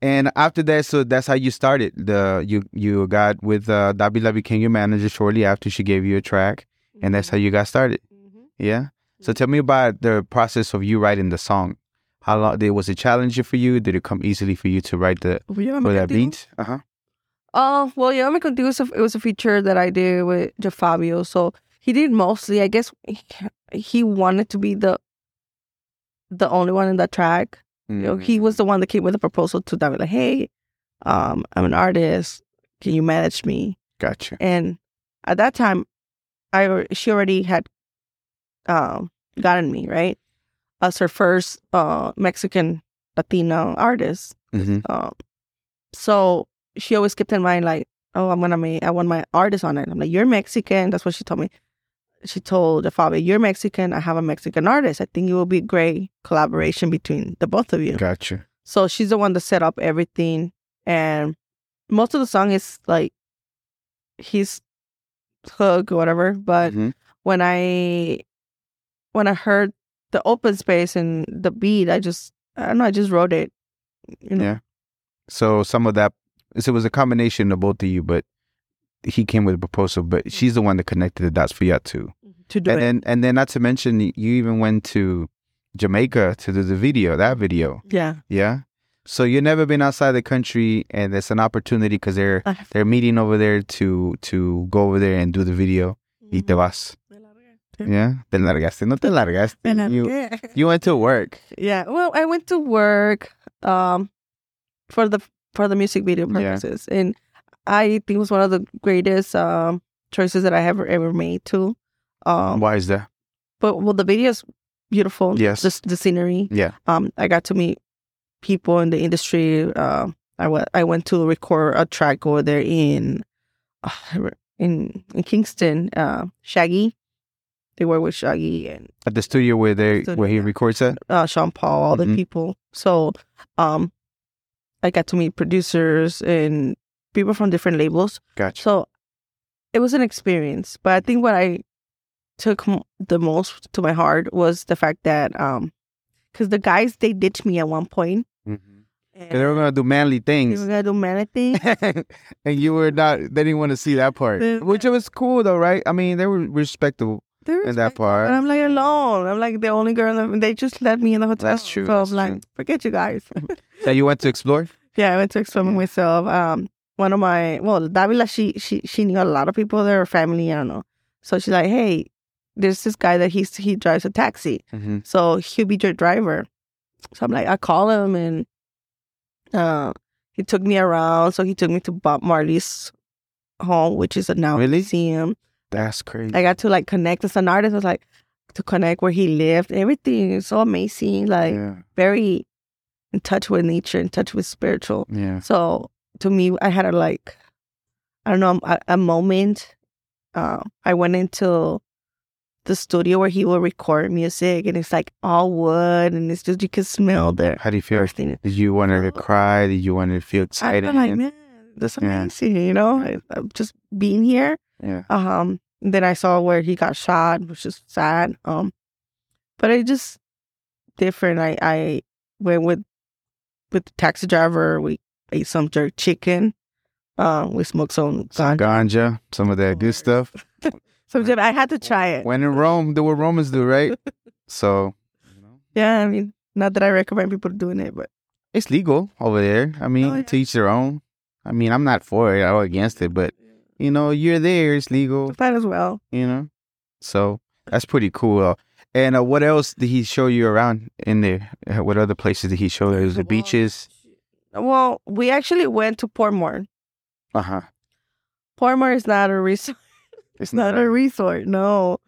And after that, so that's how you started. The you you got with uh Davila became your manager shortly after she gave you a track, and that's how you got started. Mhm. Yeah. So tell me about the process of you writing the song. How long did was it challenging for you? Did it come easily for you to write the for that beat? Uh huh. Oh, well, yeah, me contigo was a, it was a feature that I did with Fabio. So he did mostly. I guess he, he wanted to be the the only one in that track. You know, he was the one that came with a proposal to David, like, "Hey, um, I'm an artist. Can you manage me?" Gotcha. And at that time, I she already had um gotten me right as her first uh Mexican Latino artist. hmm Um, so she always kept in mind like, oh, I'm gonna make, I want my artist on it. I'm like, you're Mexican. That's what she told me. She told the father, you're Mexican. I have a Mexican artist. I think it will be great collaboration between the both of you. Gotcha. So she's the one that set up everything, and most of the song is like his hook or whatever. But Mhm. when I when I heard the open space and the beat, I just I don't know, I just wrote it. You know, Yeah. So some of that, so it was a combination of both of you, but he came with a proposal, but she's the one that connected the dots for you too. to do and it. then, and then, not to mention, you even went to Jamaica to do the video, that video. yeah. Yeah. So you've never been outside the country, and it's an opportunity because they're have- they're meeting over there to to go over there and do the video. Y te vas. Mm-hmm. Yeah. Te largaste. No te largaste. You, you went to work. yeah. Well, I went to work um for the for the music video Yeah. purposes, and I think it was one of the greatest um choices that I ever ever made too. Um, Why is that? but well, the video is beautiful. Yes. just the scenery. Yeah. Um, I got to meet people in the industry. Uh, I went I went to record a track over there in uh, in in Kingston. Uh, Shaggy, they were with Shaggy and At the studio where they Studio, where he records at. uh, Sean Paul, all Mhm. the people. So, um, I got to meet producers and people from different labels. Gotcha. So, it was an experience. But I think what I took m- the most to my heart was the fact that, um, because the guys they ditched me at one point. And they were gonna do manly They things. were gonna do many things. and you were not they didn't want to see that part They- which was cool though right i mean they were respectable They were in that part And I'm like alone. I'm like the only girl. They just let me in the hotel. That's true, So that's I'm like, forget you guys. that you went to explore Yeah, I went to explore Yeah. myself. Um, one of my well, Davila, she she she knew a lot of people there, her family. I don't know. So she's like, hey, there's this guy that he's he drives a taxi, mm-hmm. so he'll be your driver. So I'm like, I call him, and uh, he took me around. So he took me to Bob Marley's home, which is a now Really? museum. that's crazy I got to like connect as an artist. I was like to connect where he lived. Everything is so amazing. Like yeah very in touch with nature, in touch with spiritual. yeah So to me, I had a like, I don't know, a, a moment. Uh, I went into the studio where he will record music, and it's like all wood, and it's just you can smell the how do you feel did you want to cry did you want to feel excited? I feel like, man, that's Yeah. amazing. You know, I, I'm just being here. yeah Um, then I saw where he got shot, which is sad. Um, but it just different. I I went with with the taxi driver. We ate some jerk chicken. Um, we smoked some ganja. ganja some of that good stuff So just- I had to try it. when in rome do what romans do right so you know, Yeah, I mean, not that I recommend people doing it, but it's legal over there i mean Oh, yeah. to each their own i mean i'm not for it or against it but you know you're there it's legal might as well. you know. So that's pretty cool. Uh, and uh, what else did he show you around in there? Uh, What other places did he show you? The Well, beaches. Well, we actually went to Portmore. Uh huh. Portmore is not a resort. It's not a resort. No,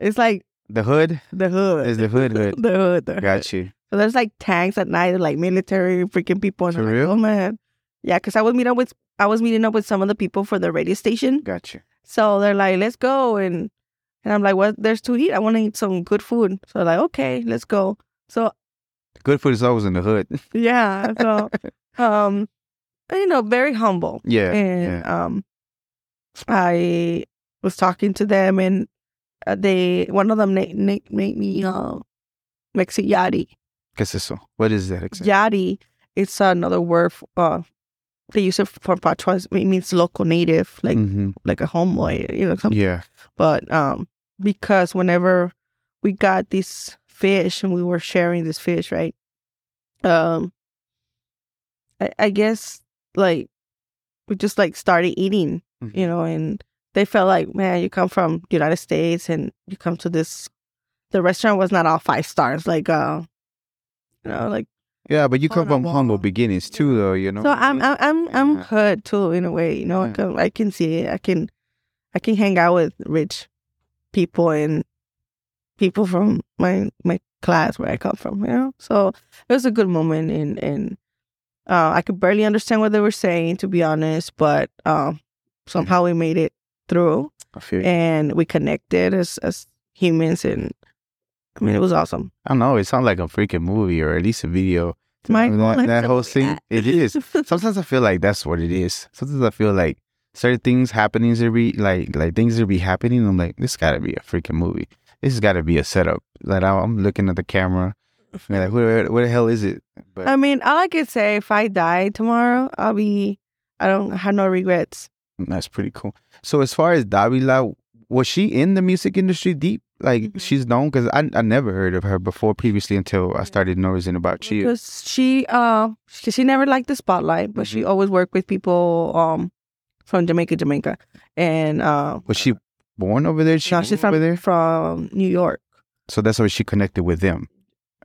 it's like the hood. the hood. Is the hood hood? the hood. The hood. Got you. So there's like tanks at night, like military freaking people. And For I'm like, real? oh man, yeah. Because I was meeting up with I was meeting up with some of the people for the radio station. Got you. So they're like, let's go, and and I'm like, what? There's to eat. I want to eat some good food. So like, okay, let's go. So Good food is always in the hood. yeah, so um, you know, very humble. Yeah. and yeah. um, I was talking to them, and uh, they one of them made made, made me uh, Mexiyari. ¿Qué es eso? What is that exactly? Yardie, it's another word. For, uh, they use it for patois. It means local native, like Mhm. like a homeboy, you know. Something. Yeah. But um, because whenever we got this fish and we were sharing this fish, right? Um, I, I guess like we just like started eating, Mhm. you know, and they felt like, man, you come from the United States and you come to this. The restaurant was not all five stars, like uh, you know, like Yeah, but you come from humble beginnings too, though. You know. so. I'm I'm I'm I'm Yeah. hood too in a way, you know. I can, I can see it. I can I can hang out with rich people and people from my my class where I come from, you know. So it was a good moment, and and uh, I could barely understand what they were saying, to be honest, but um, somehow we made it through, I feel. and we connected as as humans, and I mean, it was awesome. I don't know. It sounds like a freaking movie, or at least a video. My that, life that whole like scene. that. It is. Sometimes I feel like that's what it is. Sometimes I feel like certain things happenings to be like like things to be happening. I'm like, this got to be a freaking movie. This has got to be a setup. Like I'm looking at the camera. like, where, where the hell is it? But I mean, all I could say, if I die tomorrow, I'll be. I don't have no regrets. that's pretty cool. So as far as Davila, was she in the music industry deep? Like Mhm. she's known because I I never heard of her before previously until I started noticing about you. Because she, uh, she, she never liked the spotlight, but she always worked with people, um, from Jamaica, Jamaica, and uh, Was she born over there? She no, she's from over there. from New York. So that's where she connected with them.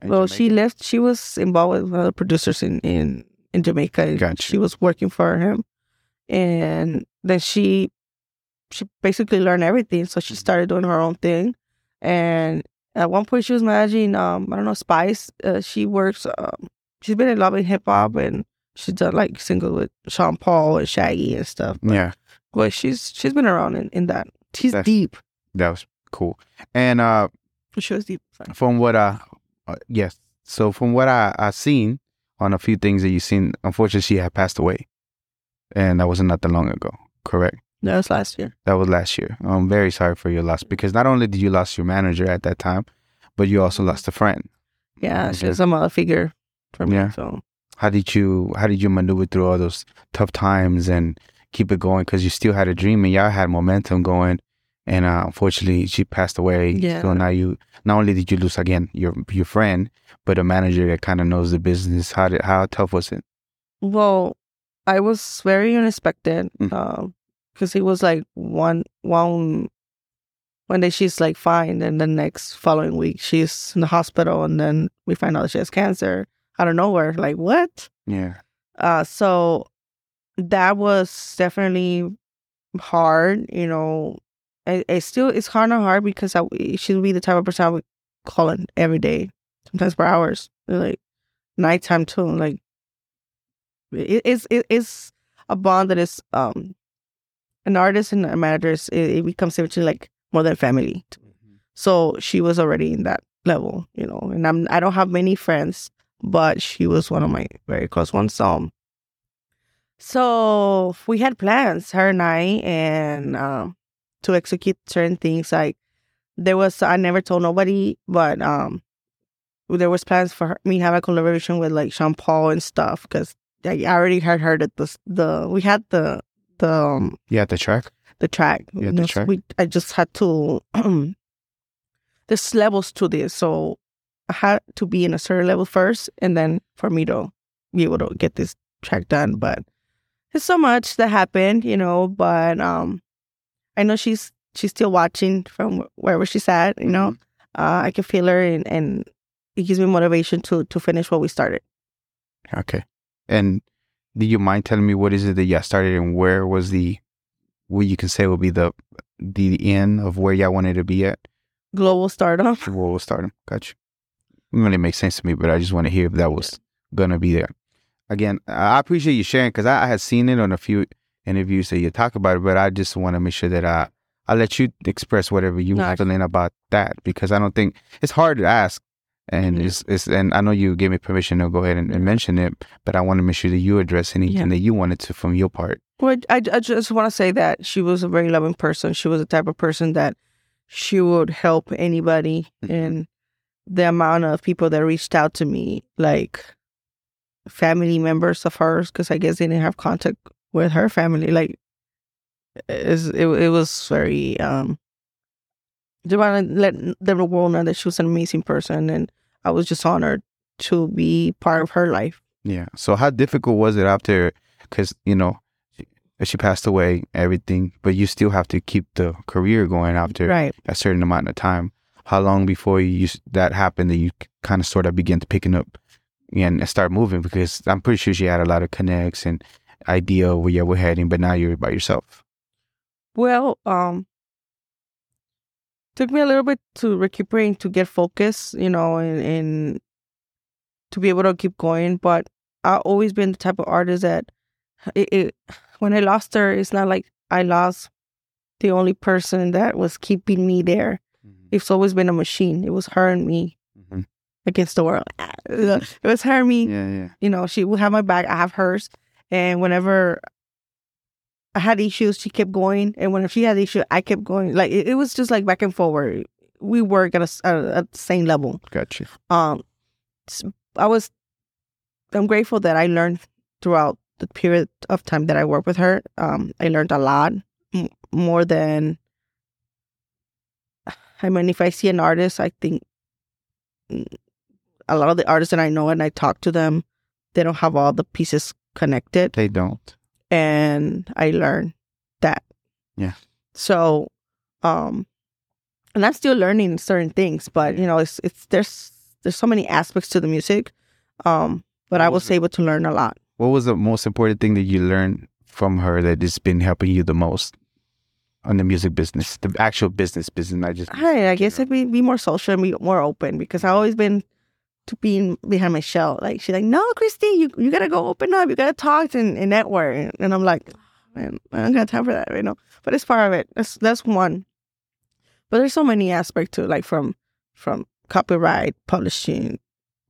Well, she left. She was involved with other producers in in in Jamaica. Gotcha. She was working for him, and then she she basically learned everything. So she Mhm. started doing her own thing, and at one point she was managing um I don't know Spice. Uh, she works. Um, she's been in love with hip hop, and she's done like single with Sean Paul and Shaggy and stuff. But, Yeah, but she's she's been around in, in that. She's That's- deep. that was cool. And uh, She was deep. Sorry. from what I, uh, yes. So from what I I seen on a few things that you seen, unfortunately, she had passed away, and that wasn't not that long ago. Correct. That was last year. That was last year. I'm very sorry for your loss because not only did you lost your manager at that time, but you also lost a friend. Yeah, she was a mother figure for me. Yeah. So How did you How did you maneuver through all those tough times and keep it going? Because you still had a dream and y'all had momentum going. And uh, unfortunately, she passed away. Yeah. So now you not only did you lose again your your friend, but a manager that kind of knows the business. How did how tough was it? Well, I was very unexpected Mm. because it was like one one one day she's like fine, and the next following week she's in the hospital, and then we find out she has cancer out of nowhere. Like what? Yeah. Uh, so that was definitely hard. You know, it, still it's hard and hard because I she would be the type of person I would call in every day, sometimes for hours, like nighttime too. Like it, it's it, it's a bond that is um an artist and a manager. is- It, it becomes eventually like more than family. So she was already in that level, you know. And I'm I don't have many friends, but she was one of my very close ones. Um, so we had plans, her and I, and um, to execute certain things. Like there was, I never told nobody, but um, there was plans for her, me have a collaboration with like Sean Paul and stuff because I already had heard that the the we had the the um, had the track. the track. Know, the track? We, I just had to. there's levels to this, so I had to be in a certain level first, and then for me to be able to get this track done. But there's so much that happened, you know. But um, I know she's she's still watching from wherever she's at. You know, uh, I can feel her, and, and it gives me motivation to to finish what we started. Okay. And do you mind telling me what is it that y'all started and where was the what you can say would be the the end of where y'all wanted to be at? Global startup. Where we'll start. Got you. It really makes sense to me, but I just want to hear if that was gonna be there. Again, I appreciate you sharing because I, I had seen it on a few interviews that you talk about it, but I just want to make sure that I I let you express whatever you No, feeling about that because I don't think it's hard to ask. And Mhm. it's, it's and I know you gave me permission to go ahead and, and mention it, but I want to make sure that you address anything Yeah. that you wanted to from your part. Well, I, I just want to say that she was a very loving person. She was the type of person that she would help anybody. Mhm. And the amount of people that reached out to me, like family members of hers, because I guess they didn't have contact with her family, like is it, it was very um they want to let the world know that she was an amazing person and i was just honored to be part of her life Yeah. So how difficult was it after? Because you know, she, she passed away, everything, but you still have to keep the career going after right a certain amount of time. How long before you that happened that you kind of sort of begin to picking up and start moving? Because I'm pretty sure she had a lot of connects and idea of where you were heading, but now you're by yourself. Well, um, took me a little bit to recuperate to get focused, you know, and, and to be able to keep going. But I've always been the type of artist that it, it when I lost her, it's not like I lost the only person that was keeping me there. It's always been a machine. It was her and me Mhm. against the world. It was her and me Yeah, yeah. you know, she would have my back, I have hers. And whenever I had issues, she kept going. And whenever she had issues, I kept going. Like it, it was just like back and forward. We work at a, uh, at the same level. Got you. Um, I was, I'm grateful that I learned throughout the period of time that I worked with her. Um, I learned a lot m- more than. I mean, if I see an artist, I think mm, a lot of the artists that I know and I talk to them, they don't have all the pieces connected They don't. and I learned that. Yeah. So, um, and I'm still learning certain things, but you know, it's it's there's there's so many aspects to the music, um, but I was was able to learn a lot. What was the most important thing that you learned from her that has been helping you the most on the music business, the actual business business, not just I, I guess I'd be, be more social and be more open because I've always been to being behind my shell. Like she's like, no, Christi, you you gotta go open up. You gotta talk and, and network. And I'm like, man, I don't got time for that, you know. But it's part of it. That's that's one. But there's so many aspects to it, like from from copyright, publishing,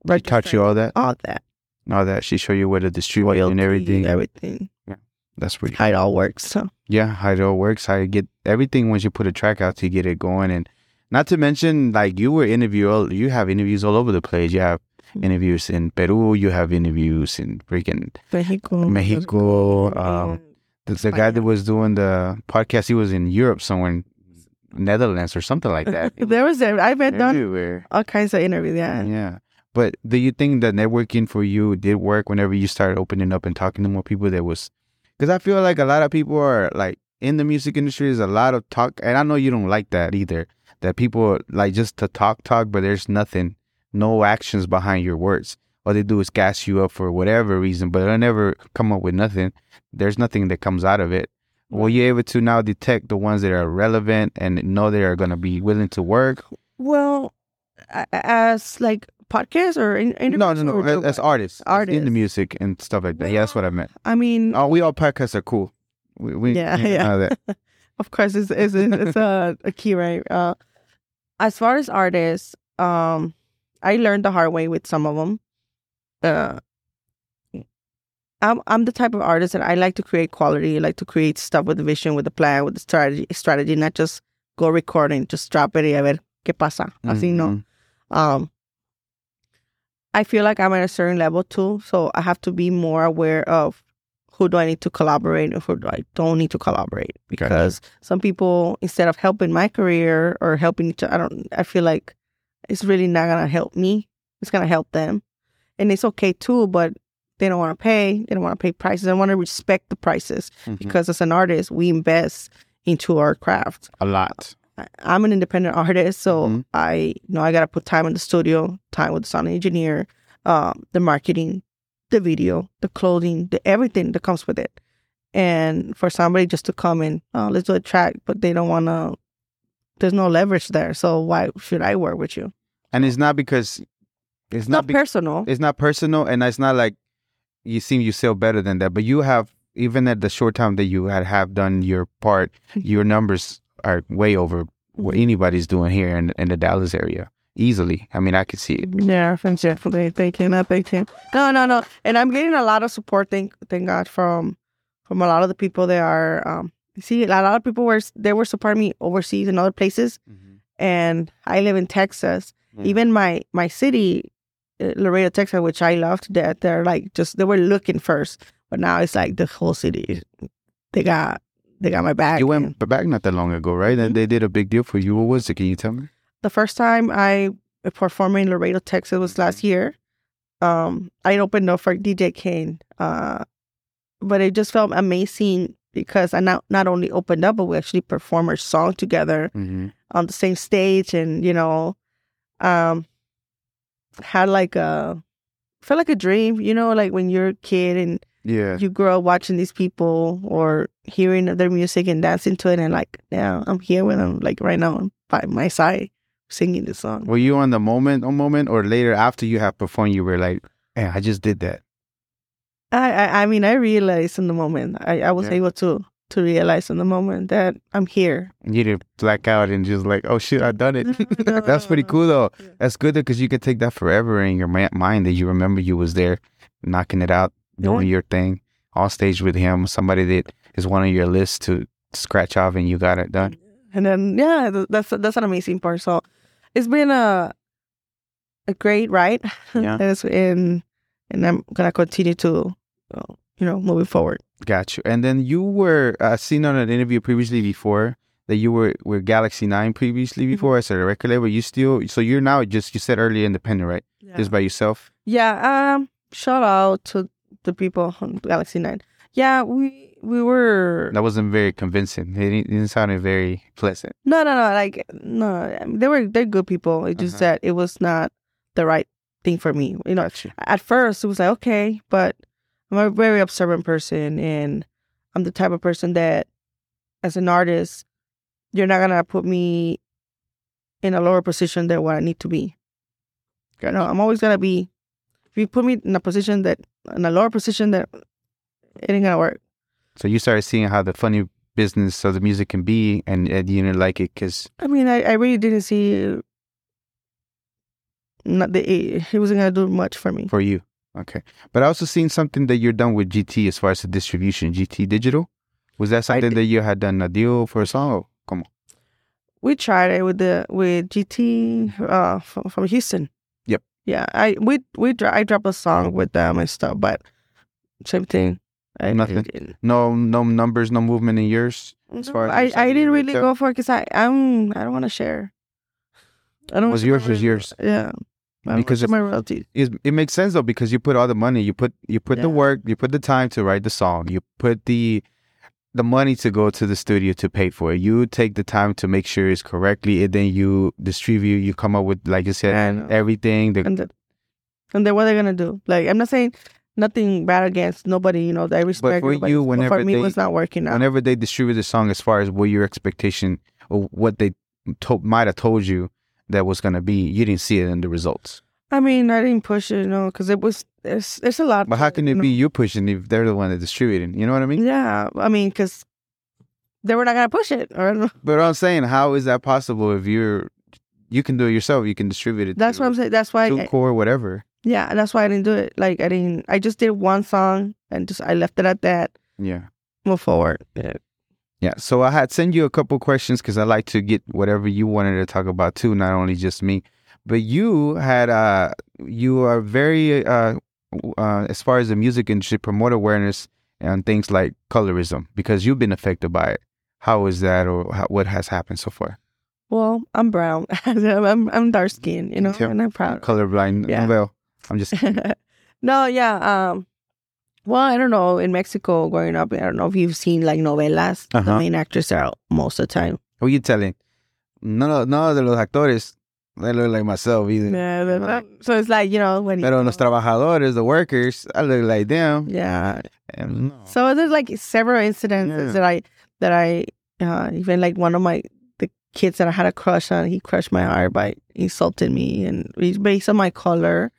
She taught you all that, all that, all that. She showed you where to distribute and everything. everything. Yeah. That's pretty. how it all works. So Yeah, how it all works, how you get everything once you put a track out to get it going, and not to mention like you were interview, all- you have interviews all over the place. You have Mhm. interviews in Peru, you have interviews in freaking Mexico, Mexico. Um, the, the guy that was doing the podcast, he was in Europe somewhere, in Netherlands or something like that. There was there. I've been done everywhere. all kinds of interviews. Yeah. Yeah. But do you think that networking for you did work whenever you started opening up and talking to more people? There was, because I feel like a lot of people are like in the music industry. There's a lot of talk, and I know you don't like that either. That people like just to talk, talk, but there's nothing, no actions behind your words. All they do is gas you up for whatever reason, but they'll never come up with nothing. There's nothing that comes out of it. Were you able to now detect the ones that are relevant and know they are going to be willing to work? Well, as like podcasts or in, No, no, no. or As, what? artists, in the music and stuff like that. Yeah, that's what I meant. I mean, Oh, we all podcasts are cool. We, we Yeah, yeah. know that. of course, it's it's, it's a, a key, right? Uh, as far as artists, um, I learned the hard way with some of them. Uh, I'm I'm the type of artist that I like to create quality. I like to create stuff with a vision, with a plan, with a strategy, strategy, not just go recording, just drop it y a ver qué pasa. Así no. Um i feel like i'm at a certain level too so i have to be more aware of who do i need to collaborate and who do i don't need to collaborate Gotcha. because some people instead of helping my career or helping each other, i don't i feel like it's really not gonna help me it's gonna help them and it's okay too but they don't want to pay they don't want to pay prices i want to respect the prices Mhm. because as an artist we invest into our craft A lot. I'm an independent artist, so Mhm. I know I gotta put time in the studio, time with the sound engineer, um, the marketing, the video, the clothing, the everything that comes with it. And for somebody just to come in, oh, let's do a track, but they don't want to. There's no leverage there, so why should I work with you? And it's not because it's, Not not be- personal. it's not personal and it's not like you seem you sell better than that but you have even at the short time that you had have done your part your numbers are way over what Mm-hmm. anybody's doing here in, in the dallas area easily i mean i could see it Yeah, thanks, definitely. Thank you. Not thank you. No, no, no. And I'm getting a lot of support. Thank, thank God from from a lot of the people that are. Um, see, a lot of people were they were supporting me overseas in other places, and I live in Texas. Yeah. Even my my city, uh, Laredo, Texas, which I loved, that. They're like just they were looking first, but now it's like the whole city. They got they got my back. you went back not that long ago right and they did a big deal for you what was it can you tell me the first time I performed in Laredo, Texas was last year. Um, I opened up for DJ Kane. Uh, but it just felt amazing because I not not only opened up, but we actually performed our song together mm-hmm. on the same stage, and you know, um, had like a felt like a dream. You know, like when you're a kid and yeah you grow up watching these people or hearing their music and dancing to it, and like, yeah, I'm here with them, like right now by my side, singing the song. were you on the moment a moment or later after you have performed you were like yeah i just did that I, I, I mean, I realized in the moment, I, I was Yeah. able to to realize in the moment that I'm here. you didn't black out and just like oh shit i done it that's pretty cool though Yeah. That's good because you could take that forever in your ma- mind that you remember you was there, knocking it out, doing your thing, on stage with him, somebody that is one of your lists to scratch off, and you got it done. And then yeah, that's that's an amazing part. So it's been a a great ride. Yeah. and, and I'm gonna continue to, uh, you know, moving forward. Got you. And then you were uh, seen on an interview previously before that you were with Galaxy Nine previously Mm-hmm. before as a record label. You still so you're now just you said earlier independent, right? Just by yourself. Yeah. Um. Shout out to the people on Galaxy Nine. Yeah, we we were That wasn't very convincing. It didn't, it didn't sound very pleasant. no no no like no I mean, they were they're good people. It's just Uh-huh. that it was not the right thing for me. You know, Got you. at first it was like okay, but I'm a very observant person, and I'm the type of person that, as an artist, you're not gonna put me in a lower position than what I need to be. Got You know, I'm always gonna be. If you put me in a position that in a lower position, that it ain't gonna work. So you started seeing how the funny business of the music can be, and, and you didn't like it because I mean, I, I really didn't see. Not the it, it wasn't gonna do much for me. for you. Okay. But I also seen something that you're done with GT as far as the distribution, GT Digital. Was that something that you had done a deal for a song? Or come on. we tried it with the with GT uh from, from Houston. Yep. Yeah, I we we I dropped a song with them and stuff, but same thing. Nothing? No, no numbers, no movement in yours. As far as I, I didn't really go for it because I I'm I don't want to share. I don't. Was yours was yours. Yeah. Because if- my royalties. It, it makes sense though because you put all the money, you put you put the work, you put the time to write the song, you put the the money to go to the studio to pay for it. You take the time to make sure it's correctly, and then you distribute. You come up with, like you said, everything. The, and then, and then what are they gonna do? Like I'm not saying nothing bad against nobody. You know, I respect. But for nobody, you, but whenever for me, they- it was not working out. whenever they distribute the song, as far as what your expectation or what they to- might have told you that was gonna be, you didn't see it in the results. I mean, I didn't push it, you know, because it was it's there's a lot. But how can it you be you pushing if they're the one that distributing? You know what I mean? Yeah, I mean, because they were not gonna push it, or But I'm saying, how is that possible if you're you can do it yourself? You can distribute it. that's what I'm saying. That's why, I, TuneCore, whatever. Yeah, that's why I didn't do it. Like I didn't. I just did one song and just I left it at that. Yeah. Move forward. Yeah. Yeah, so I had sent you a couple questions because I like to get whatever you wanted to talk about too, not only just me. But you had uh you are very uh, uh as far as the music industry promote awareness and things like colorism because you've been affected by it. How is that, or how, what has happened so far? Well, I'm brown. I'm I'm dark skinned, you know, too. and I'm proud. Colorblind. Yeah. Well, I'm just no, yeah. Um, well, I don't know. In Mexico, growing up, I don't know if you've seen like novelas. The Uh-huh. main actors are out most of the time. what you telling? No, no, of los actores They look like myself either. Yeah, they're not- so it's like you know when you, Pero los trabajadores, the workers, I look like them. yeah. And no. So there's like several incidences Yeah. that I that I uh, even like one of my the kids that I had a crush on, he crushed my heart by insulting me and based on my color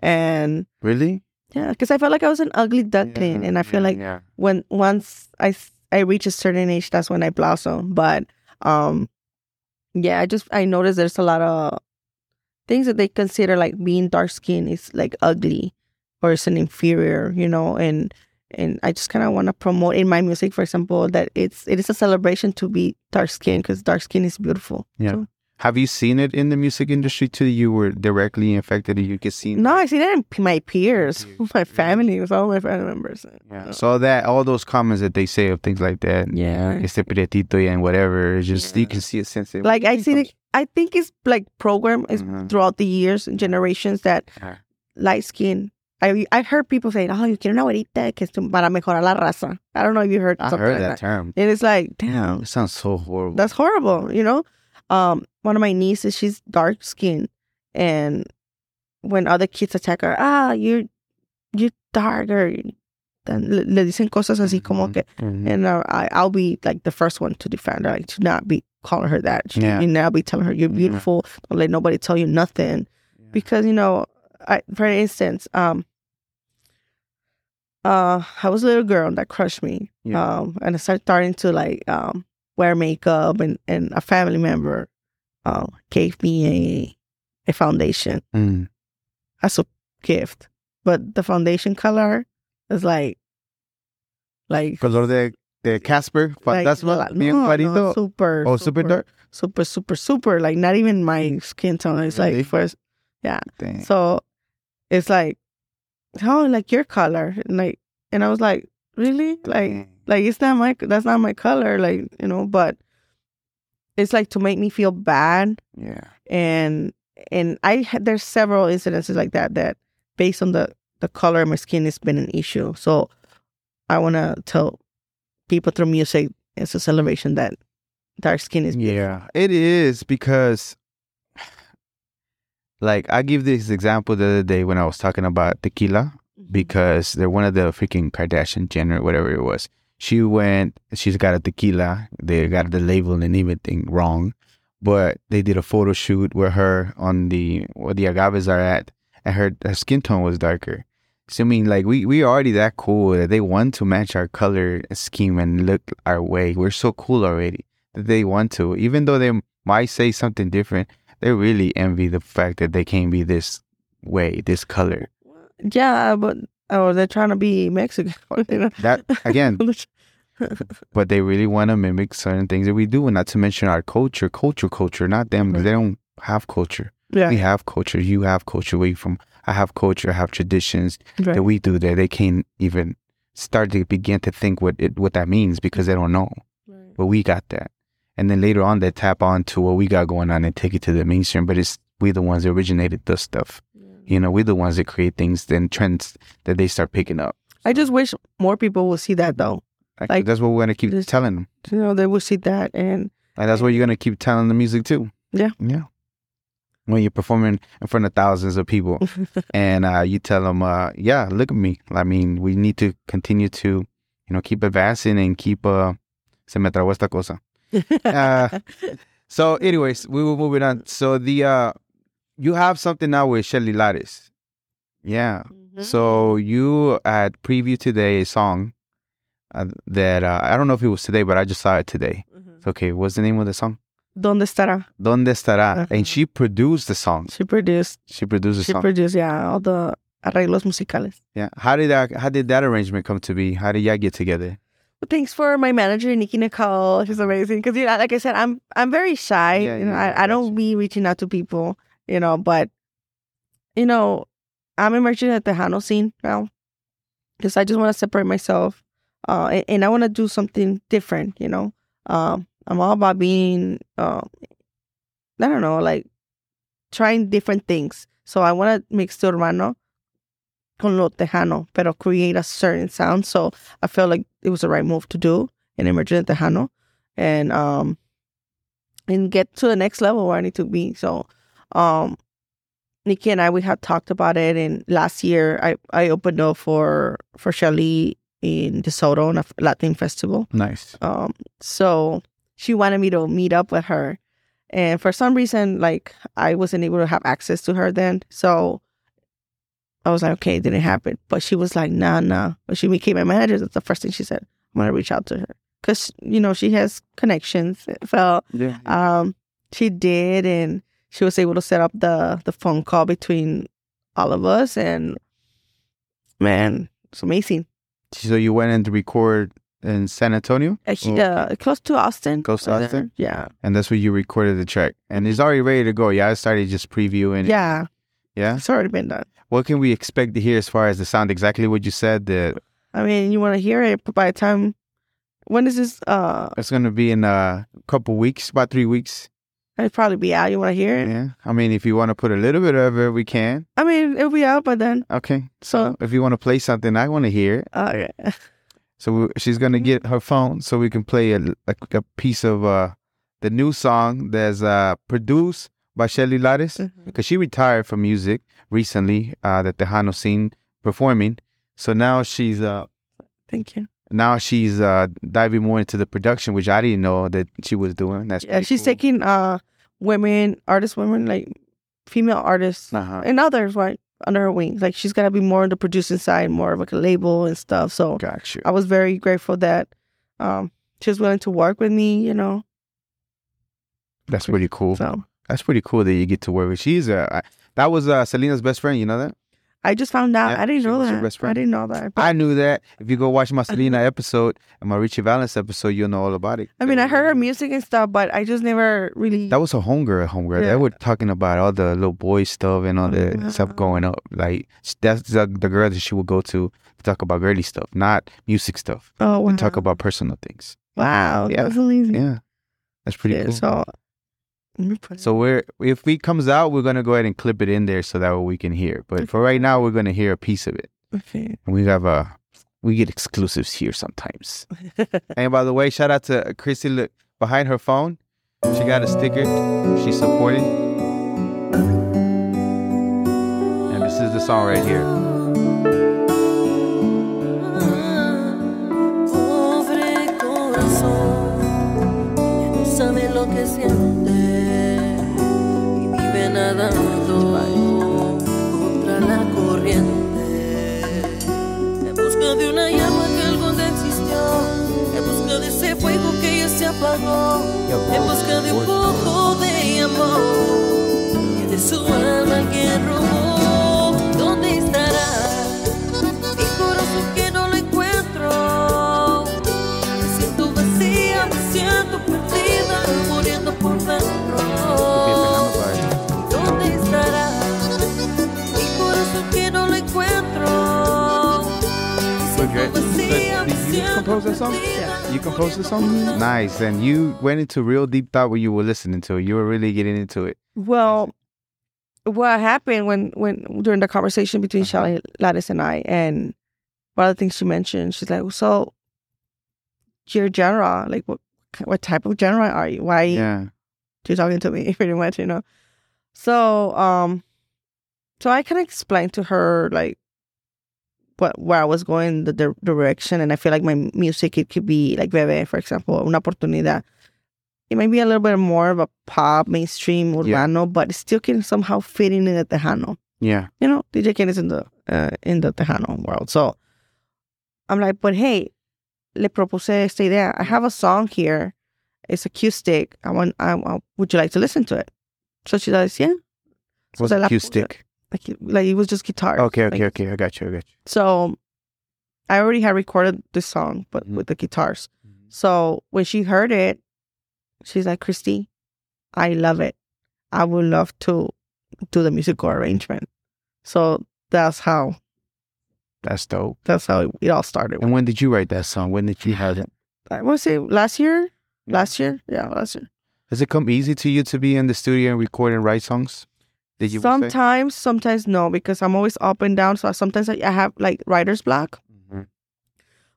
and really? yeah, because I felt like I was an ugly duckling, and I feel like yeah. when once i i reach a certain age, that's when I blossom. But um, yeah, I just I noticed there's a lot of things that they consider like being dark skin is like ugly or it's an inferior, you know, and and I just kind of want to promote in my music, for example, that it's it is a celebration to be dark skin because dark skin is beautiful. Yeah. So- Have you seen it in the music industry too? You were directly infected. You could see. no, I see that in my peers, Peers, my family, with all my family members. Yeah. So that all those comments that they say of things like that, Yeah. este prietito and whatever, it's just you can see a sense of like I see it, I think it's like program is Mhm. throughout the years and generations that Yeah. light skin. I I heard people say, "Oh, you quiero una güerita que es para mejorar la raza." I don't know if you heard I something heard like that term. And it's like, damn, It sounds so horrible. that's horrible. You know, um, one of my nieces, she's dark skinned and when other kids attack her, ah, you're you're darker. Then le, le dicen cosas así como Mhm. que, Mhm. and uh, I I'll be like the first one to defend her, like to not be calling her that. She, Yeah. You now be telling her you're Yeah. beautiful. Don't let nobody tell you nothing because you know, I for instance, um, uh, I was a little girl that crushed me, Yeah. um, and I started starting to like um wear makeup, and and a family member, uh, gave me a a foundation Mm. as a gift, but the foundation color is like like Color de, de Casper, like, bien no, no, super Oh, super dark? super super super like not even my skin tone. It's Really? like first Dang. So it's like, oh, like your color, and like, and I was like, really, like. Like it's not my, that's not my color, like you know, but it's like to make me feel bad, yeah. and and I had there's several incidences like that that based on the the color of my skin it's been an issue. So I want to tell people through music it's a celebration that dark skin is Yeah, it is because, like, I give this example the other day when I was talking about tequila mm-hmm. because they're one of the freaking Kardashian Jenner, whatever it was. She went, she's got a tequila. They got the label and everything wrong, but they did a photo shoot with her on the where the agaves are at, and her, her skin tone was darker. So I mean, like we we already that cool that they want to match our color scheme and look our way. We're so cool already that they want to, even though they might say something different. They really envy the fact that they can't be this way, this color. Yeah, but oh, they're trying to be Mexican. you know? That again, but they really want to mimic certain things that we do, and not to mention our culture, culture, culture, not them. 'cause They don't have culture. yeah, We have culture. You have culture. We from. I have culture. I have traditions right. that we do that they can't even start to begin to think what it what that means because they don't know. Right. But we got that, and then later on they tap on to what we got going on and take it to the mainstream. But it's we the ones that originated the stuff. You know, we're the ones that create things, then trends that they start picking up. I just wish more people will see that though. Like, Like, that's what we're gonna keep this- telling them. You know, they will see that and And that's what you're gonna keep telling the music too. Yeah. Yeah. When you're performing in front of thousands of people and uh, you tell them, uh, yeah, look at me. I mean, we need to continue to, you know, keep advancing and keep, uh, se me trabó esta cosa. Uh, So anyways, we were moving on. So the, uh, you have something now with Shelly Lares. Yeah. Mm-hmm. So you had preview today a song uh, that, uh, I don't know if it was today, but I just saw it today. Mhm. Okay. What's the name of the song? ¿Dónde estará? Donde estará? Uh-huh. And she produced the song. She produced. She produced the She song. produced. Yeah, all the arreglos musicales. yeah. How did that? How did that arrangement come to be? How did y'all get together? Well, thanks for my manager Nikki Nicole. She's amazing because you know, like I said, I'm I'm very shy. Yeah, you know, yeah, I I, I don't be reaching out to people. You know, but you know, I'm emerging at Tejano scene now because I just want to separate myself, uh, and, I want to do something different. You know, um, I'm all about being, uh, I don't know, like trying different things. So I want to mix the urbano con lo tejano, pero create a certain sound. So I felt like it was the right move to do in Emergent Tejano and um and get to the next level where I need to be. So um, Nikki and I we had talked about it, and last year I I opened up for for Shelly in DeSoto on a Latin festival. Nice. Um, so she wanted me to meet up with her, and for some reason, like I wasn't able to have access to her then, so I was like, okay, it didn't happen. But she was like, nah, nah. When she became my manager, that's the first thing she said. I'm gonna reach out to her because you know she has connections. So Yeah. um, she did, and she was able to set up the the phone call between all of us, and man, it's amazing. So you went in to record in San Antonio, Uh, she, uh, close to Austin. Close to Austin? Yeah, and that's where you recorded the track, and it's already ready to go. Yeah, I started just previewing. it. yeah, Yeah. it's already been done. What can we expect to hear as far as the sound? Exactly what you said. That I mean, you want to hear it, but by the time when is this? Uh, it's going to be in a couple weeks, about three weeks. It'll probably be out. You want to hear it? Yeah. I mean, if you want to put a little bit of it, we can. I mean, it'll be out by then. Okay. So, If you want to play something, I want to hear it. uh, yeah. So we, she's gonna get her phone so we can play a, a, a piece of uh the new song that's uh produced by Shelly Lares Mhm. because she retired from music recently, uh that the Tejano scene performing. So now she's uh Thank you. Now she's uh diving more into the production, which I didn't know that she was doing. That's Yeah, she's taking uh women, artist women, like female artists uh huh. and others, right, under her wings. Like she's gonna be more on the producing side, more of like a label and stuff. So Got you. I was very grateful that um she was willing to work with me, you know. That's pretty cool. So That's pretty cool that you get to work with. She's uh that was uh Selena's best friend. You know that. I just found out. Yeah, I didn't know that. best I didn't know that. But, I knew that. If you go watch my Selena episode and my Ritchie Valens episode, you'll know all about it. I mean, I heard her music and stuff, but I just never really. That was a homegirl, homegirl. Yeah. They were talking about all the little boy stuff and all the Wow. stuff going up. Like that's the, the girl that she would go to to talk about girly stuff, not music stuff. oh, wow. We talk about personal things. Wow, Yeah. that's amazing. Yeah, that's pretty Yeah, cool. So, let me put it- So we're if it comes out, we're gonna go ahead and clip it in there so that way we can hear. But for right now, we're gonna hear a piece of it, okay. and we have a we get exclusives here sometimes. and by the way, shout out to Chrissy look behind her phone. She got a sticker. She's supporting, and this is the song right here. Nadando contra la corriente. En busca de una llama que algún día existió, en busca de ese fuego que ya se apagó, en busca de un poco de amor. Y de su compose that song? perdida. You composed the song? Nice. And you went into real deep thought when you were listening to it. You were really getting into it. Well, what happened when when during the conversation between Uh-huh. Shelly Lares and I, and one of the things she mentioned, she's like, "So, your genre, like, what what type of genre are you? Why Yeah. you're talking to me pretty much, you know?" So, um, so I kind of explained to her like what where I was going, the, the direction, and I feel like my music it could be like Bebe, for example, una oportunidad. It might be a little bit more of a pop, mainstream, urbano, but it still can somehow fit in in the Tejano. Yeah. You know, DJ Kane is in the uh, in the Tejano world, so I'm like, but hey, le propuse esta idea. I have a song here. It's acoustic. I want. I, I would you like to listen to it? So she says, yeah. So What's se la a cue Like, like it was just guitar. Okay, okay, Like, okay. I got you. I got you. So I already had recorded this song, but Mhm. with the guitars. So when she heard it, she's like, Christi, I love it. I would love to do the musical arrangement. So that's how That's dope. that's how it, it all started. And when did you write that song? When did you have it? I want to say last year. Last year, yeah, last year. Does it come easy to you to be in the studio and record and write songs? Did you sometimes, sometimes no, because I'm always up and down. So sometimes I I have like writer's block. Mhm.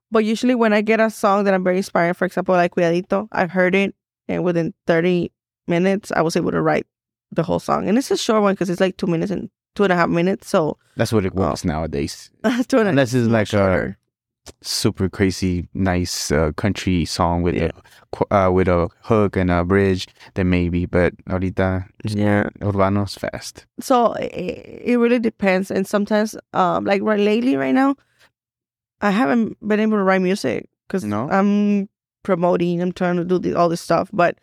But usually when I get a song that I'm very inspired, for example, like Cuidadito, I heard it and within 30 minutes I was able to write the whole song, and it's a short one because it's like two minutes and two and a half minutes. So That's what it was nowadays. two and a Unless it's like a shorter. Super crazy nice uh, country song with a uh, with a hook and a bridge, then maybe. But ahorita yeah. urbano's fast. So it, it really depends, and sometimes, um, like right lately, right now, I haven't been able to write music because No? I'm promoting, I'm trying to do the, all this stuff. But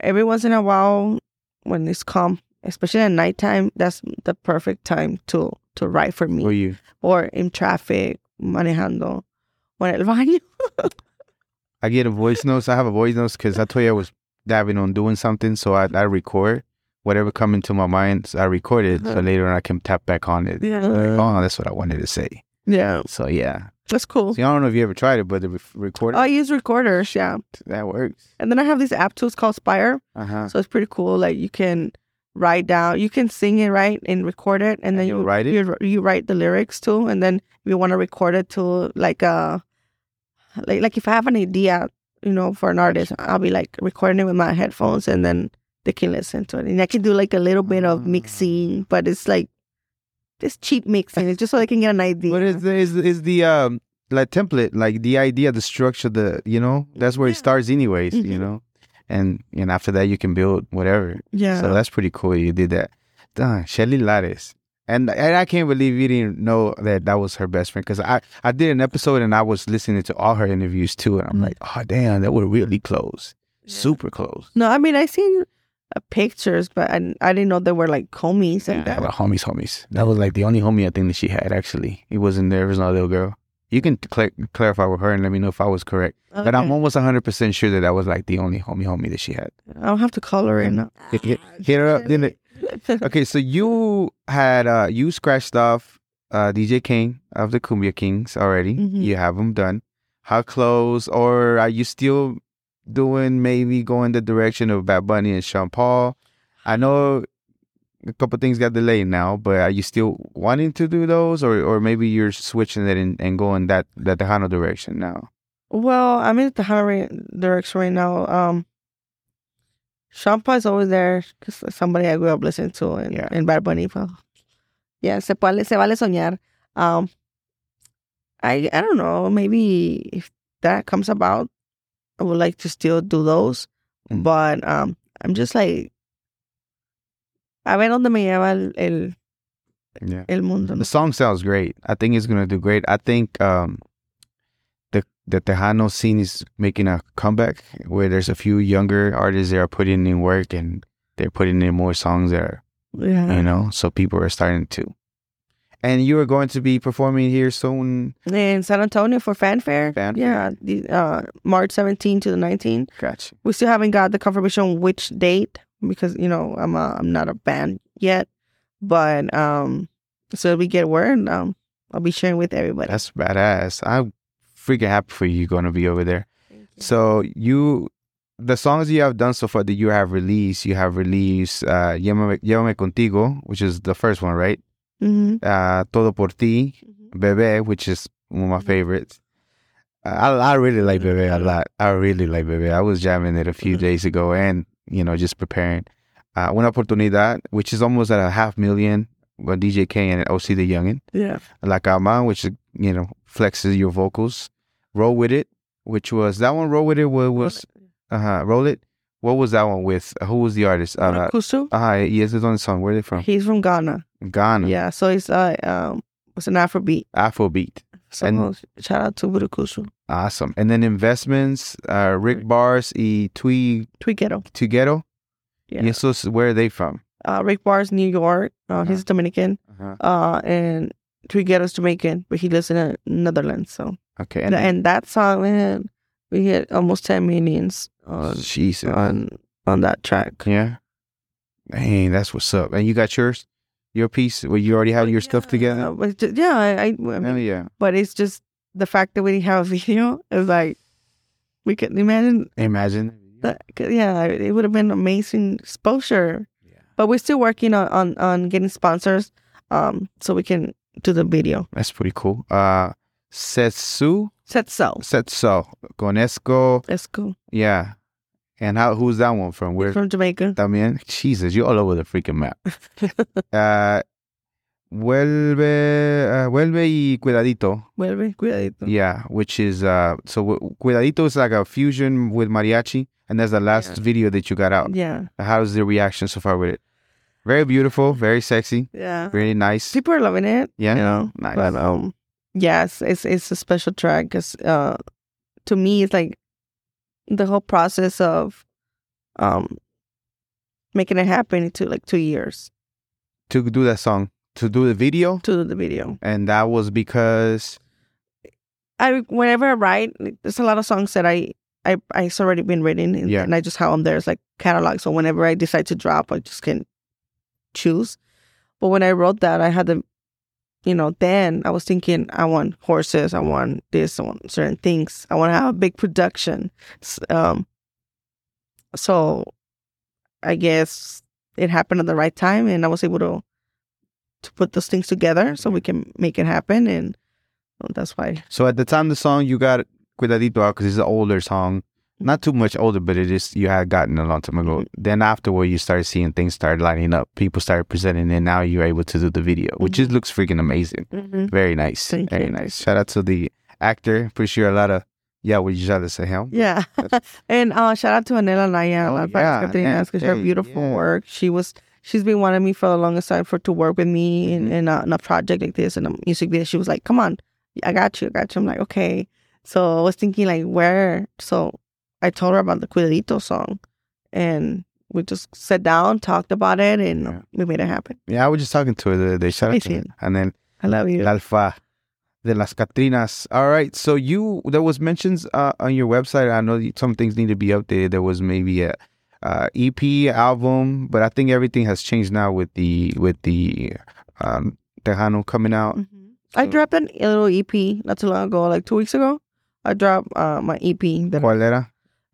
every once in a while, when it's calm, especially at nighttime, that's the perfect time to to write for me. Who you? Or in traffic, manejando, en el baño. I get a voice notes. I have a voice notes because I told you I was dabbing on doing something, so I, I record whatever come into my mind. So I record it, so Uh-huh. later on I can tap back on it. Yeah. Like, oh, that's what I wanted to say. Yeah, So yeah. that's cool. See, I don't know if you ever tried it, but the re- recorder I use recorders, yeah. that works. And then I have this app tools called Spire. Uh huh. So it's pretty cool. Like you can write down, you can sing it right and record it, and then you write it? You, you write the lyrics too, and then you want to record it to like uh like like if I have an idea, you know, for an artist, I'll be like recording it with my headphones, and then they can listen to it, and I can do like a little bit of Ah. mixing, but it's like just cheap mixing. It's just so they can get an idea. What is the, is is the um like template like the idea, the structure, the you know that's where it starts anyways, you Mhm. know, and and after that you can build whatever. yeah. So that's pretty cool. You did that. Done. Shelly Lares. And, and I can't believe you didn't know that that was her best friend because I, I did an episode and I was listening to all her interviews too. And I'm Mhm. like, oh, damn, that were really close. Yeah. Super close. no, I mean I seen uh, pictures, but I, I didn't know they were like homies Yeah, that. homies, homies. That was like the only homie I think that she had actually. It wasn't there. It was no little girl. You can cl- clarify with her and let me know if I was correct. But I'm almost 100% sure that that was like the only homie, homie that she had. I'll have to call her in. Hit, hit, hit her up. It? Okay, so you had uh you scratched off uh DJ Kane of the Kumbia Kings already. Mhm. You have them done. How close, or are you still doing maybe going the direction of Bad Bunny and Sean Paul? I know a couple things got delayed now, but are you still wanting to do those, or or maybe you're switching it and, and going that that Tejano direction now? Well, I'm in the Tejano direction right now. Um, Sean Paul is always there because somebody I grew up listening to and, Yeah. and Bad Bunny. Well, yeah, se vale, se vale soñar. Um, I I don't know. Maybe if that comes about, I would like to still do those. Mm. But um, I'm just like, a ver dónde me lleva el el, Yeah. el mundo. The song sounds great. I think it's gonna do great. I think um the the Tejano scene is making a comeback where there's a few younger artists that are putting in work and they're putting in more songs that are Yeah. you know, so people are starting to. And you are going to be performing here soon. In San Antonio for fanfare. Fanfare. Yeah, the, uh, March 17 to the 19th. Gotcha. We still haven't got the confirmation which date because you know I'm a, I'm not a band yet, but um, so we get word, um, I'll be sharing with everybody. That's badass. I'm freaking happy for you going to be over there. So you, the songs you have done so far that you have released, you have released uh, Llévame, Llévame Contigo, which is the first one, right? hmm Uh, Todo por ti, Bebé, which is one of my Mhm. favorites. Uh, I, I really like Bebé a lot. I really like Bebé. I was jamming it a few Mhm. days ago and, you know, just preparing. Uh, Una Oportunidad, which is almost at a half million, with DJ Kane and O.C Da Youngin. Yeah, La Cama, which, you know, flexes your vocals. Roll With It, which was, that one, Roll With It was, was uh-huh, Roll It. What was that one with? Who was the artist? Uh, Kusu. uh, yes, it's on the song. Where are they from? He's from Ghana. Ghana. Yeah, so it's uh um it's an Afrobeat. Afrobeat. So And- shout out to Burukusu. Awesome. And then investments, uh, Rick Bars y Tui Twigero. Tuguero. Yeah. Y esos, where are they from? Uh, Rick Barnes, New York. Uh, he's Dominican. Uh-huh. Uh, and Twiggero's Jamaican, but he lives in the Netherlands. So Okay. and, And, that song, man, we hit almost ten millions on Jesus. on on that track. yeah. Dang, that's what's up. And you got yours? Your piece where you already have your stuff Uh, together? but just- yeah, I, I, I mean, yeah. but it's just the fact that we didn't have a video is like we could imagine Imagine. that. Yeah, it would have been amazing exposure. Yeah. But we're still working on on, on getting sponsors, um, so we can do the video. That's pretty cool. Uh, Setsu? Set so. Setso. Conesco. Let's go. Yeah. And how? Who's that one from? Where? from Jamaica. También. Jesus, you're all over the freaking map. uh, vuelve, uh, vuelve y cuidadito. Vuelve, cuidadito. Yeah, which is uh, so cuidadito is like a fusion with mariachi, and that's the last Yeah. video that you got out. Yeah, How's the reaction so far with it? Very beautiful, very sexy, yeah. really nice. People are loving it. Yeah, you know. nice. But um, yes, it's it's a special track because uh, to me, it's like the whole process of um making it happen into like two years to do that song, to do the video, to do the video. and that was because I whenever I write, there's a lot of songs that I I I it's already been written, and, Yeah. and I just have them there it's like catalog. So whenever I decide to drop, I just can choose. But when I wrote that, I had the, you know, then I was thinking I want horses, I want this, I want certain things, I want to have a big production. Um, so I guess it happened at the right time, and I was able to to put those things together so we can make it happen, and well, that's why. so at the time the song you got cuidadito out because it's an older song, not too much older, but it is you had gotten a long time ago. Mm-hmm. Then afterward you started seeing things started lining up, people started presenting, and now you're able to do the video, which just looks freaking amazing. Mm-hmm. Very nice, Thank very you. nice. Shout out to the actor. Pretty sure a lot of yeah, what you try to say, him? Yeah. and uh, shout out to Anela Naya, Oh, yeah, Catrinas, because her beautiful yeah. work. She was she's been wanting me for the longest time for to work with me in, Mhm. in, a, in a project like this in a music video. She was like, "Come on, I got you, I got you." I'm like, "Okay." So I was thinking like, where? So I told her about the Cuidadito song, and we just sat down, talked about it, and Yeah. we made it happen. Yeah, I was just talking to her the other day. Shout out to her. And then I love you. El Alfa de las Catrinas. All right. So you there was mentions uh, on your website. I know some things need to be updated. There was maybe a uh, EP album, but I think everything has changed now with the with the um, Tejano coming out. Mhm. I dropped an, a little EP not too long ago, like two weeks ago. I dropped uh, my EP that ¿Cuál era?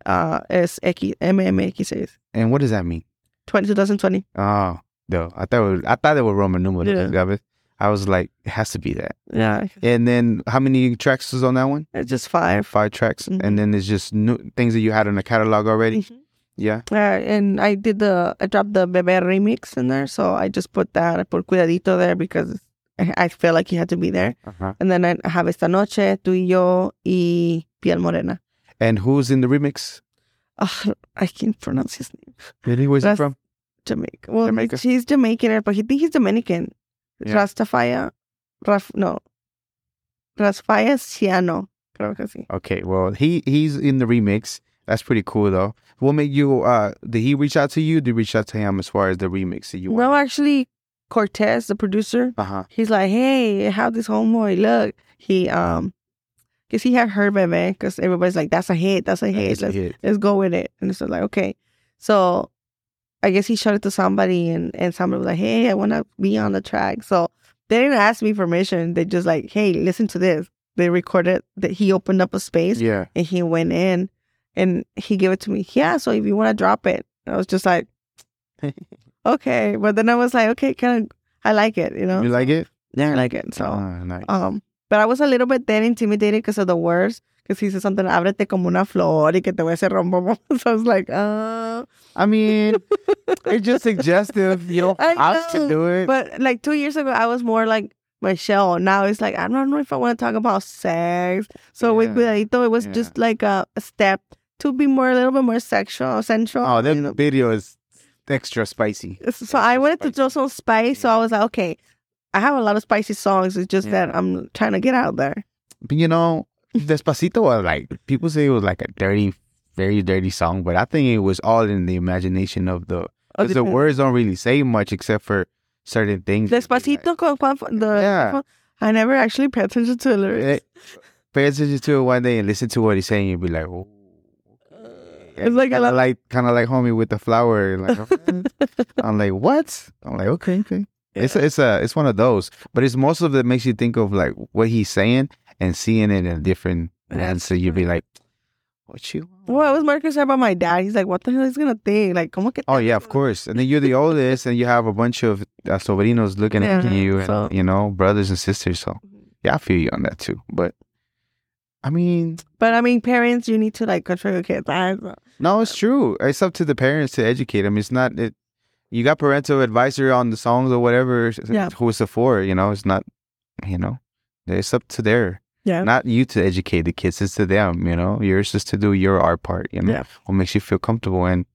Uh, es X, MMX And what does that mean? 20, 2020. Oh, no. I thought it was, I thought they were Roman numerals. Yeah. I was like, it has to be that. Yeah, And then how many tracks was on that one? it's just five. Five tracks. Mhm. And then it's just new things that you had in the catalog already. Mhm. Yeah. Uh, and I did the, I dropped the Bebe remix in there. So I just put that, I put Cuidadito there because I, felt like he had to be there. Uh-huh. And then I have Esta Noche, Tú y Yo, y Piel Morena. And who's in the remix? Oh, I can't pronounce his name. Really? Where's he That's- from? Jamaica. Well, Jamaica. he's Jamaican, but he think he's Dominican. Yeah. Rastafaya, Raf, no, Rastafaya Ciano. Okay, well, he he's in the remix. That's pretty cool though. What made you uh did he reach out to you? Did you reach out to him as far as the remix that you No, actually, Cortez, the producer, Uh-huh. he's like, hey, how this homeboy look? He, um, because he had heard Bebe, because everybody's like, that's a hit, that's a hit, That's a let's, hit. let's go with it. And it's like, okay. So I guess he showed it to somebody, and, and somebody was like, hey, I want to be on the track. So they didn't ask me permission. They just like, hey, listen to this. They recorded that he opened up a space Yeah. and he went in and he gave it to me. Yeah, so if you want to drop it, I was just like, okay. But then I was like, okay, kind of, I like it, you know? You like it? Yeah, I like it. So, Ah, nice. um, but I was a little bit then intimidated because of the words. Because he said something, ábrete como una flor y que te voy a hacer rombo. So I was like, uh, I mean, it's just suggestive. You don't I have to know, do it. but like two years ago, I was more like Michelle. Now it's like, I don't know if I want to talk about sex. So with Yeah. Cuidadito, it was Yeah. just like a, a step to be more, a little bit more sexual, sensual. oh, that you know? video is extra spicy. So I Extra wanted to spicy. throw some spice. So I was like, okay, I have a lot of spicy songs. It's just Yeah. that I'm trying to get out there. But you know, Despacito was like people say it was like a dirty, very dirty song, but I think it was all in the imagination of the because the words don't really say much except for certain things. Despacito con Juan, the Yeah. I never actually paid attention to the lyrics. Eh, pay attention to it one day and listen to what he's saying. You'll be like, oh. It's like kind of like kind of like homie with the flower. Like, I'm like, what? I'm like, okay, okay. It's a, it's a it's one of those, but it's most of it makes you think of like what he's saying and seeing it in a different lens. So you'd be like, what you? Well, it was more concerned about my dad. He's like, what the hell is he gonna think? Like, como que Oh yeah, of course. And then you're the oldest, and you have a bunch of uh, sobrinos looking at you, and so- you know, brothers and sisters. So yeah, I feel you on that too. But I mean, But I mean, parents, you need to like control your kids. No, it's true. It's up to the parents to educate them. It's not it. You got parental advisory on the songs or whatever. Yeah. Who it's for? You know, it's not. You know, it's up to their. Yeah. Not you to educate the kids. It's to them. You know, yours is to do your art part. You know, Yeah. what makes you feel comfortable and.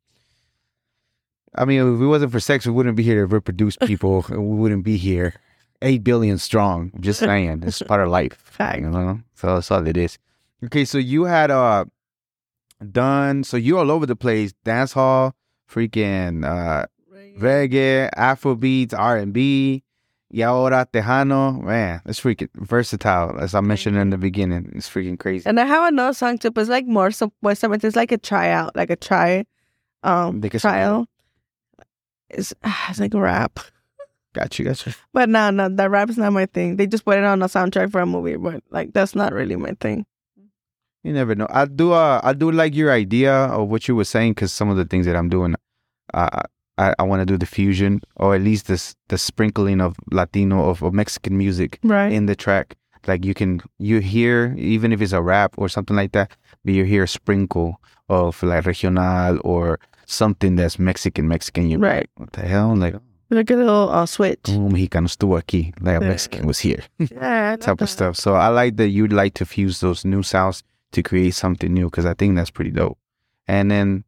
I mean, if it wasn't for sex, we wouldn't be here to reproduce people. we wouldn't be here. Eight billion strong. I'm just saying, it's part of life. Fact. You know, so that's all it is. Okay, so you had uh done. So you all over the place. Dance hall, freaking uh reggae, Afrobeats, R and B, ahora tejano. Man, it's freaking versatile. As I mentioned in the beginning, it's freaking crazy. And I have another song too, but it's like more supuestamente it's like a tryout, like a try um De que se- trial. It's, it's like a rap. Got you, got you. But no, no, that rap is not my thing. They just put it on a soundtrack for a movie, but like that's not really my thing. You never know. I do. Uh, I do like your idea of what you were saying because some of the things that I'm doing, uh, I I want to do the fusion or at least this the sprinkling of Latino of, of Mexican music Right. in the track. Like you can you hear even if it's a rap or something like that, but you hear a sprinkle of like regional or something that's Mexican Mexican. You Right. What the hell? Like like a little uh, switch. un mexicano estuvo aquí, like a. Mexican was here. Yeah, type love of stuff. So I like that you'd like to fuse those new sounds to create something new because I think that's pretty dope. And then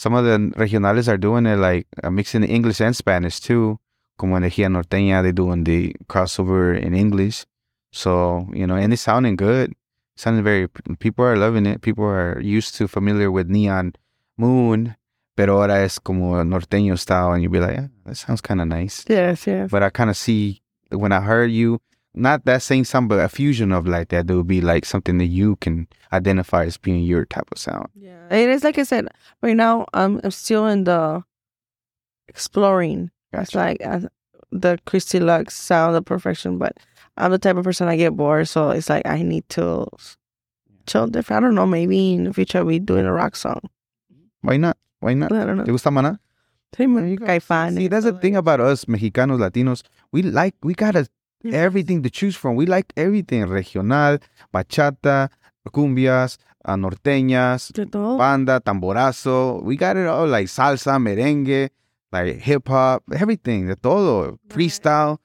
some of the regionales are doing it like uh, mixing English and Spanish too. Como Energía Norteña, they're doing the crossover in English. So, you know, and it's sounding good. Sounding very, people are loving it. People are used to familiar with Neon Moon, pero ahora es como norteño style. And you'll be like, yeah, that sounds kind of nice Yes, yes. but I kind of see when I heard you, not that same sound, but a fusion of like that. There would be like something that you can identify as being your type of sound. Yeah. It is like I said, right now I'm, I'm still in the exploring. It's Gotcha. like uh, the Christi Lux sound of perfection, but I'm the type of person I get bored, so it's like I need to chill different. I don't know, maybe in the future I'll doing a rock song. Why not? Why not? I don't know. ¿Te gusta Maná? There you go. Caifanes, See, that's the thing about us Mexicanos, Latinos. We like, we got a, everything to choose from. We like everything regional, bachata, cumbias, uh, norteñas, banda, tamborazo. We got it all like salsa, merengue, like hip hop, everything, de todo, freestyle,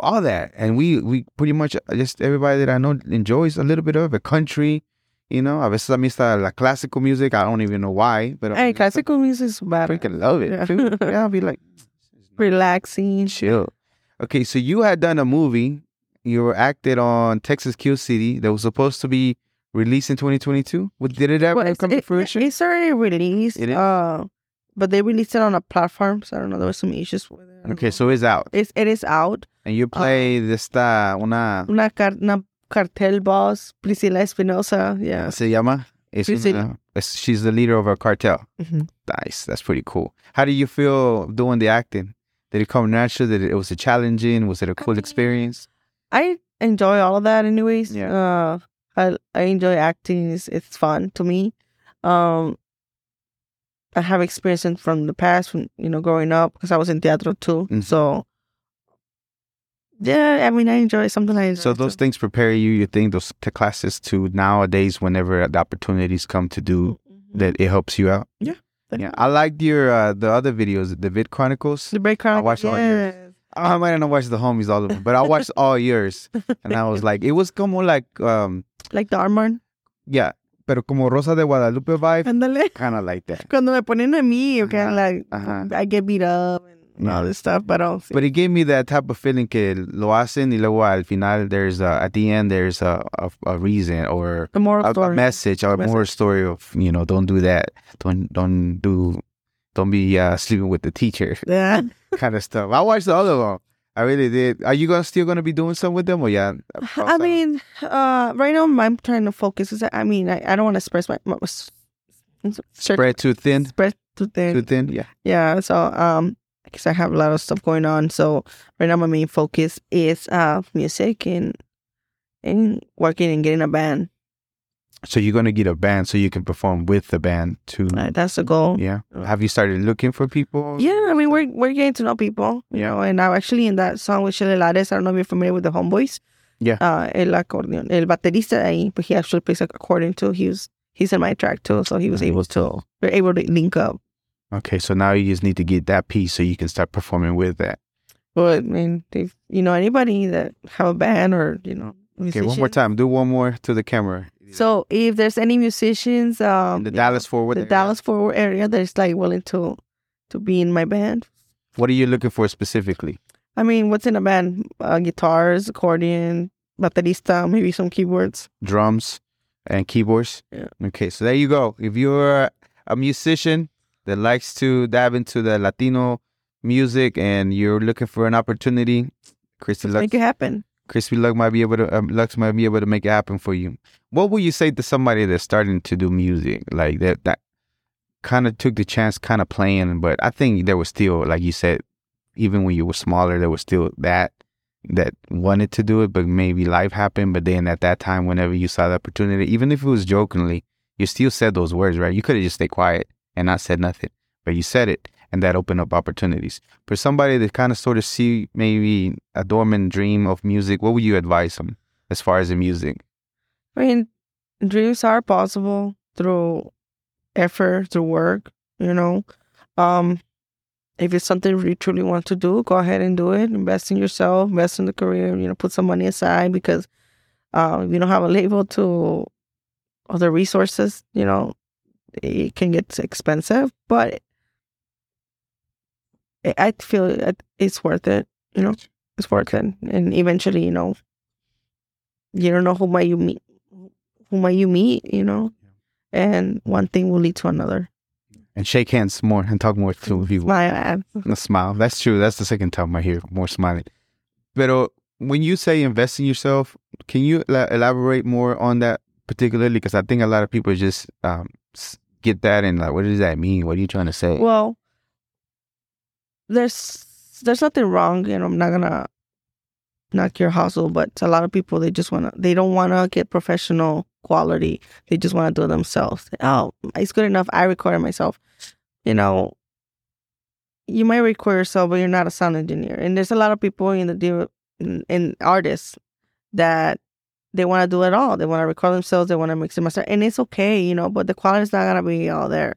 all that. And we we pretty much uh, just everybody that I know enjoys a little bit of it. Country, you know. A veces a mí está la classical music. I don't even know why, but Hey, classical music is I bad. freaking love it. Yeah. yeah, I'll be like Relaxing. chill. Okay, so you had done a movie. You were acted on Texas Kill City that was supposed to be released in 2022. What did it ever Well, come to it- fruition? it's already released. It is? Uh, but they released it on a platform, so I don't know. There was some issues with it. Okay, know. so it's out. it's it is out. And you play esta una Una, car- una cartel boss, Priscilla Espinosa. Yeah. se llama es una- es- she's the leader of a cartel. Mhm. Nice, that's pretty cool. How do you feel doing the acting? Did it come natural? Did it, it was it challenging? Was it a cool experience? I enjoy all of that, anyways. Yeah. Uh, I I enjoy acting. It's, it's fun to me. Um, I have experience from the past, from you know, growing up, because I was in theater too. Mhm. So, yeah, I mean, I enjoy something I enjoy. So those too. things prepare you. You think those t- classes to nowadays, whenever the opportunities come to do Mhm. that, it helps you out. Yeah, Definitely. I liked your uh, the other videos, the Vid Chronicles. The break crown. watched all yours. I might not watch the homies all of them, but I watched all yours, and I was like, it was como like, um, Like the armor. yeah, pero como Rosa de Guadalupe vibe, kind of like that. Cuando me ponen a mí, okay, Ajá, like ajá. I get beat up and all this stuff, but. But it gave me that type of feeling que lo hacen y luego al final there's a, at the end there's a, a, a reason or the moral a, a message or a more story of you know don't do that don't don't do don't be uh, sleeping with the teacher Yeah. kind of stuff. I watched the other one. I really did. Are you gonna still gonna be doing something with them or yeah? I mean, uh, right now I'm trying to focus. I mean, I, I don't want to spread my, my spread too thin, spread too thin. too thin. Yeah. Yeah. So um, because I have a lot of stuff going on. So right now my main focus is uh music and and working and getting a band. So you're gonna get a band so you can perform with the band too. Uh, that's the goal. Yeah. Have you started looking for people? Yeah, I mean we're we're getting to know people, you Yeah. know. And now actually in that song with Shelly Lares, I don't know if you're familiar with the Homeboys. Yeah. Uh, el acordeon. El baterista ahí, but he actually plays accordion too. He was, he's in my track too. So he was able to, we're able to link up. Okay, so now you just need to get that piece so you can start performing with that. But I mean, if you know anybody that have a band or, you know, Okay, one more time. Do one more to the camera. So if there's any musicians, um, In the Dallas Fort Worth. the area. Dallas Fort Worth area that's like willing to, to be in my band, What are you looking for specifically? I mean, what's in a band? Uh, guitars, accordion, baterista, maybe some keyboards. Drums and keyboards. Yeah. Okay, so there you go. If you're a musician that likes to dive into the Latino music and you're looking for an opportunity, Christi Lux, Make it happen. Christi Lux might be able to um, Lux might be able to make it happen for you. What would you say to somebody that's starting to do music like that that kind of took the chance, kind of playing, but I think there was still, like you said, even when you were smaller, there was still that that wanted to do it, but maybe life happened. But then at that time, whenever you saw the opportunity, even if it was jokingly, you still said those words, right? You could have just stayed quiet and not said nothing, but you said it, and that opened up opportunities. For somebody that kind of sort of see maybe a dormant dream of music, what would you advise them as far as the music? I mean, dreams are possible through effort, through work, you know. Um, if it's something you truly want to do, go ahead and do it. Invest in yourself, invest in the career, you know, put some money aside because uh, if you don't have a label to other resources, you know, it can get expensive, but I- I feel it- it's worth it, you know, it's worth it. And eventually, you know, you don't know who might you meet, who might you meet, you know, and one thing will lead to another. And shake hands more and talk more to people. My ad. A smile. That's true. That's the second time I hear more smiling. But when you say invest in yourself, can you elaborate more on that particularly? Because I think a lot of people just um, get that and like, what does that mean? What are you trying to say? Well, there's there's nothing wrong, know. I'm not gonna knock your hustle, but a lot of people they just wanna they don't wanna get professional quality. They just wanna do it themselves. Oh, it's good enough. I record myself. You know, you might record yourself, but you're not a sound engineer. And there's a lot of people in the in, in artists that they want to do it all. They want to record themselves. They want to mix and master, and it's okay, you know. But the quality is not gonna be all there.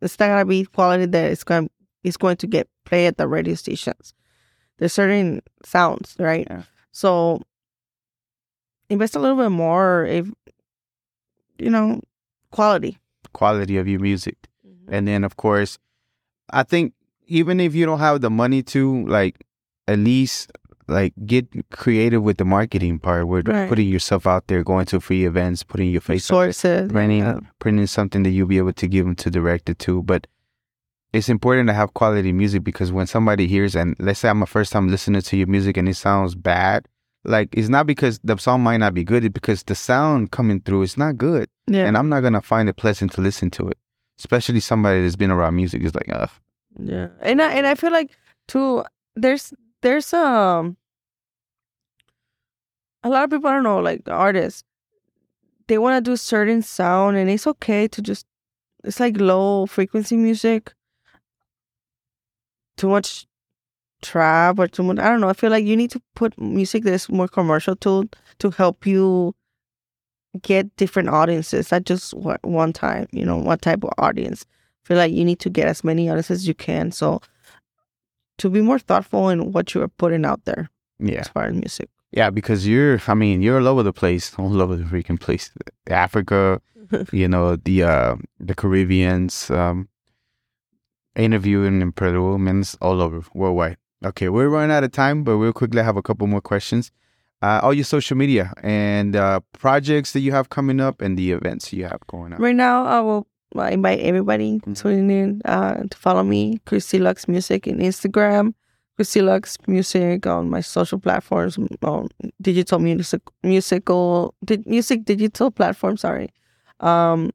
It's not gonna be quality that is going is going to get played at the radio stations. There's certain sounds, right? Yeah. So invest a little bit more if you know quality. Quality of your music. Mm-hmm. And then, of course, I think even if you don't have the money to, like, at least like get creative with the marketing part, with Right. putting yourself out there, going to free events, putting your face. Sources, printing yeah. printing something that you'll be able to give them to direct it to. But it's important to have quality music because when somebody hears and let's say I'm a first time listening to your music and it sounds bad, like it's not because the song might not be good, it's because the sound coming through is not good. yeah, And I'm not gonna find it pleasant to listen to it. Especially somebody that's been around music is like, ugh. Yeah, and I and I feel like too. There's there's um a lot of people I don't know like the artists. They want to do certain sound, and it's okay to just. It's like low frequency music. Too much trap or too much. I don't know. I feel like you need to put music that is more commercial to to help you get different audiences, not just one time. You know, one type of audience feel like you need to get as many audiences as you can. So to be more thoughtful in what you are putting out there Yeah. as far as music. Yeah, because you're I mean, you're all over the place. All over the freaking place. Africa, you know, the uh the Caribbeans, um interviewing in Peru, man, all over worldwide. Okay, we're running out of time, but we'll quickly have a couple more questions. Uh all your social media and uh projects that you have coming up and the events you have going on. Right now, I will I invite everybody tuning in uh, to follow me, Christi Lux Music, in Instagram, Christi Lux Music on my social platforms, on digital music, musical, di- music digital platform. Sorry. Um,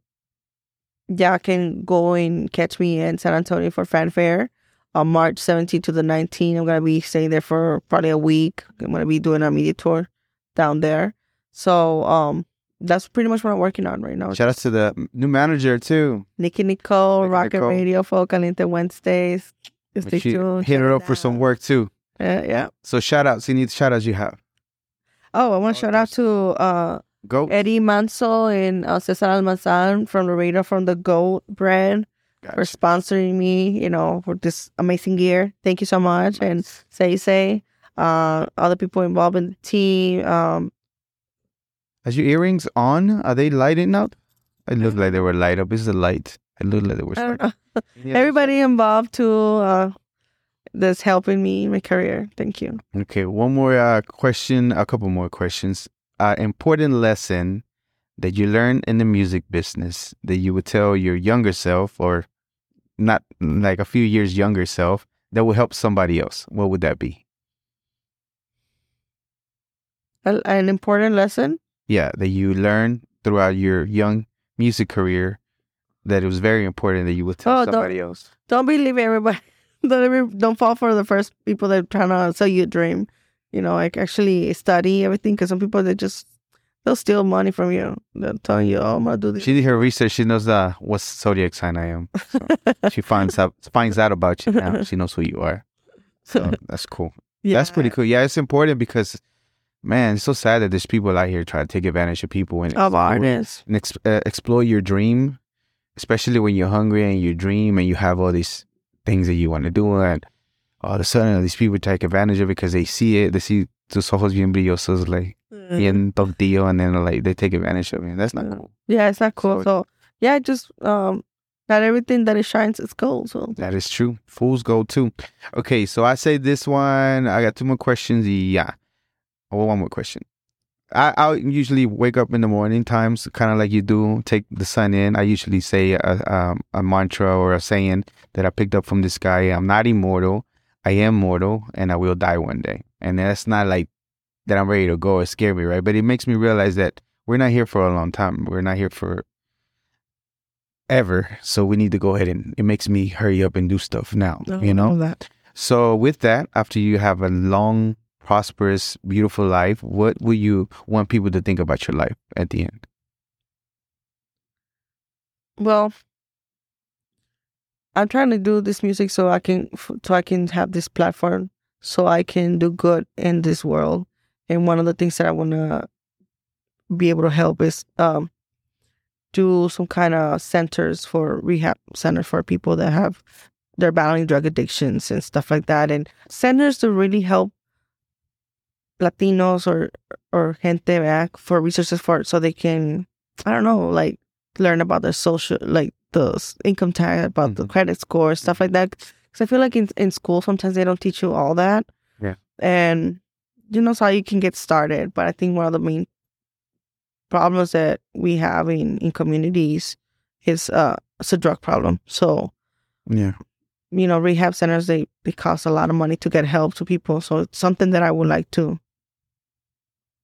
yeah, can go and catch me in San Antonio for Fanfare on March 17th to the 19th. I'm gonna be staying there for probably a week. I'm gonna be doing a media tour down there. So um, that's pretty much what I'm working on right now. Shout out to the new manager too. Nikki Nicole, Nikki Rocket Nicole. Radio, Folk Caliente Wednesdays. Stay She tuned. hit her it up for some work too. Yeah, yeah. So shout outs, You need shout outs you have. Oh, I want to shout out to uh, Go. Eddie Manso and uh, Cesar Almazan from Laredo from the Goat brand for sponsoring me, you know, for this amazing gear. Thank you so much. And say say, uh, other people involved in the team. Um, Is your earrings on? Are they lighting up? It looked like they were light up. Is the light? It looked like they were. I don't know. Everybody involved too, uh, that's helping me in my career. Thank you. Okay, one more uh, question. A couple more questions. Uh, important lesson that you learned in the music business that you would tell your younger self, or not like a few years younger self, that will help somebody else. What would that be? A- An important lesson. Yeah, that you learned throughout your young music career that it was very important that you would tell Oh, don't- somebody else. Don't believe everybody. Don't ever, don't fall for the first people that are trying to sell you a dream. You know, like actually study everything because some people they just they'll steal money from you. They're telling you, "Oh, I'm gonna do this." She did her research. She knows uh, what zodiac sign I am. So she finds out finds out about you now. She knows who you are. So that's cool. yeah. That's pretty cool. Yeah, it's important because, man, it's so sad that there's people out here trying to take advantage of people and, Of artists. and ex- uh, exploit your dream, especially when you're hungry and you dream and you have all these things that you want to do. And all of a sudden, these people take advantage of it because they see it. They see tus ojos bien brillosos, like, Mm-hmm. bien tontillo, and then, like, they take advantage of it. That's not cool. Yeah, it's not cool. So- So, yeah, just um, not everything that it shines is gold. So That is true. Fools go too. Okay, so I say this one. I got two more questions. Yeah. Oh, one more question. I I usually wake up in the morning times, kind of like you do, take the sun in. I usually say a, um, a mantra or a saying that I picked up from this guy. I'm not immortal. I am mortal, and I will die one day. And that's not like that. I'm ready to go. It scared me, right? But it makes me realize that we're not here for a long time. We're not here for ever. So we need to go ahead and it makes me hurry up and do stuff now. you know. that. So with that, after you have a long, prosperous, beautiful life, what will you want people to think about your life at the end? Well, I'm trying to do this music so I can so I can have this platform so I can do good in this world. And one of the things that I want to be able to help is um do some kind of centers for rehab centers for people that have they're battling drug addictions and stuff like that and centers to really help Latinos or or gente back for resources for so they can I don't know like learn about their social like the income tax about the Mhm. credit score stuff like that because I feel like in in school sometimes they don't teach you all that Yeah. and you know so how you can get started but I think one of the main problems that we have in in communities is uh it's a drug problem so Yeah. you know rehab centers they they cost a lot of money to get help to people so it's something that i would like to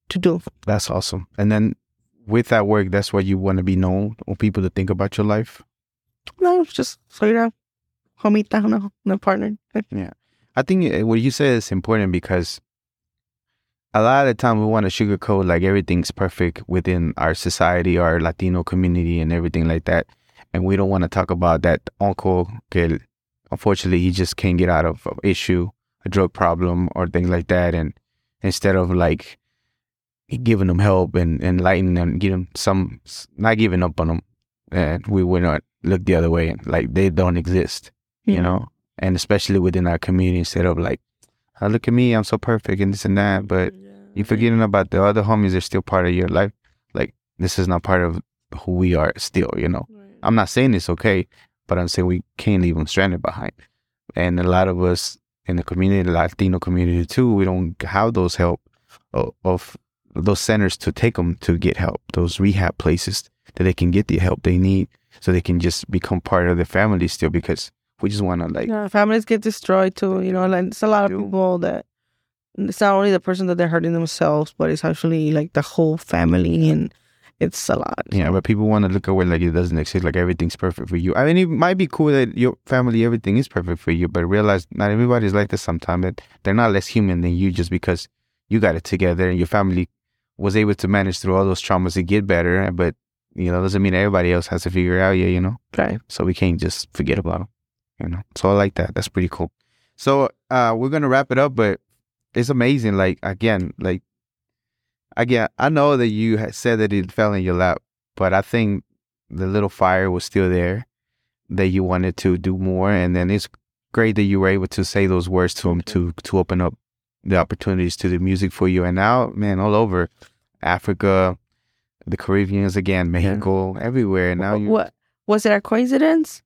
to do That's awesome. And then with that work, that's what you want to be known or people to think about your life. no just soy una homita no no partner yeah, I think uh, what you said is important because a lot of the time we want to sugarcoat like everything's perfect within our society, our Latino community, and everything like that. And we don't want to talk about that uncle que unfortunately he just can't get out of an issue, a drug problem, or things like that. And instead of like giving them help and enlightening them, them some, not giving up on them, and we would not look the other way, like they don't exist, you hmm. know? And especially within our community instead of like oh, look at me i'm so perfect and this and that but you're forgetting about the other homies are still part of your life like this is not part of who we are still you know? I'm not saying it's okay but i'm saying we can't leave them stranded behind. And a lot of us in the community the latino community too we don't have those help of, of those centers to take them to get help those rehab places that they can get the help they need so they can just become part of the family still because we just want to like yeah families get destroyed too you know like it's a lot of people that it's not only the person that they're hurting themselves but it's actually like the whole family and it's a lot Yeah, but people want to look away like it doesn't exist, like everything's perfect for you. I mean, it might be cool that your family, everything is perfect for you, but realize not everybody's like this sometimes. That they're not less human than you just because you got it together and your family was able to manage through all those traumas to get better. But, you know, doesn't mean everybody else has to figure it out yet, you know? right So we can't just forget about them, you know? So I like that. That's pretty cool. So uh, we're going to wrap it up, but it's amazing. Like, again, like, again, I know that you said that it fell in your lap, but I think the little fire was still there that you wanted to do more. And then it's great that you were able to say those words to him to, to open up the opportunities to the music for you. And now, man, all over Africa, the Caribbeans again, Mexico, everywhere. And now you, What was it a coincidence?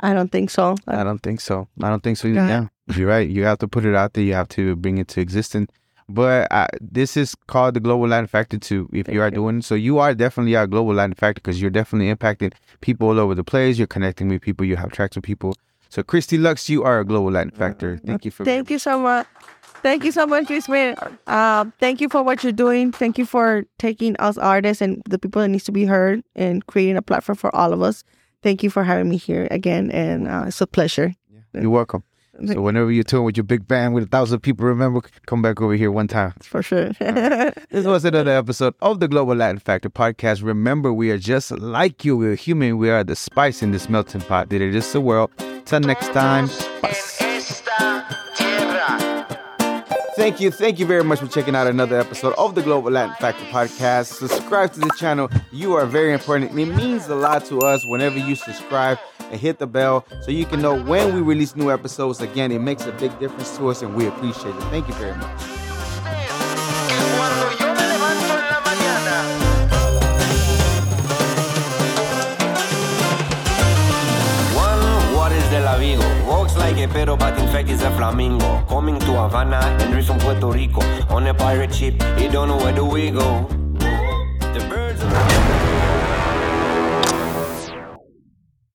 I don't think so. I don't think so. I don't think so. Yeah. Yeah, you're right. You have to put it out there. You have to bring it to existence. But this is called the Global Latin Factor too. If Thank you are you. doing so, you are definitely our Global Latin Factor because you're definitely impacting people all over the place. You're connecting with people. You have tracks with people. So, Christi Lux, you are a Global Latin Factor. Thank you for. Thank you so much. Thank you so much, Chris Man. Um, thank you for what you're doing. Thank you for taking us artists and the people that needs to be heard and creating a platform for all of us. Thank you for having me here again, and uh, it's a pleasure. You're welcome. So, whenever you're touring with your big band with a thousand people, remember come back over here one time. For sure. This was another episode of the Global Latin Factor podcast. Remember, we are just like you. We're human. We are the spice in this melting pot that it is the world. Till next time. Bye. Thank you. Thank you very much for checking out another episode of the Global Latin Factor podcast. Subscribe to the channel. You are very important. It means a lot to us whenever you subscribe and hit the bell so you can know when we release new episodes. Again, it makes a big difference to us and we appreciate it. Thank you very much. Looks like a pedo, but in fact it's a flamingo. Coming to Havana and reach from Puerto Rico on a pirate ship. He don't know where do we go. The birds.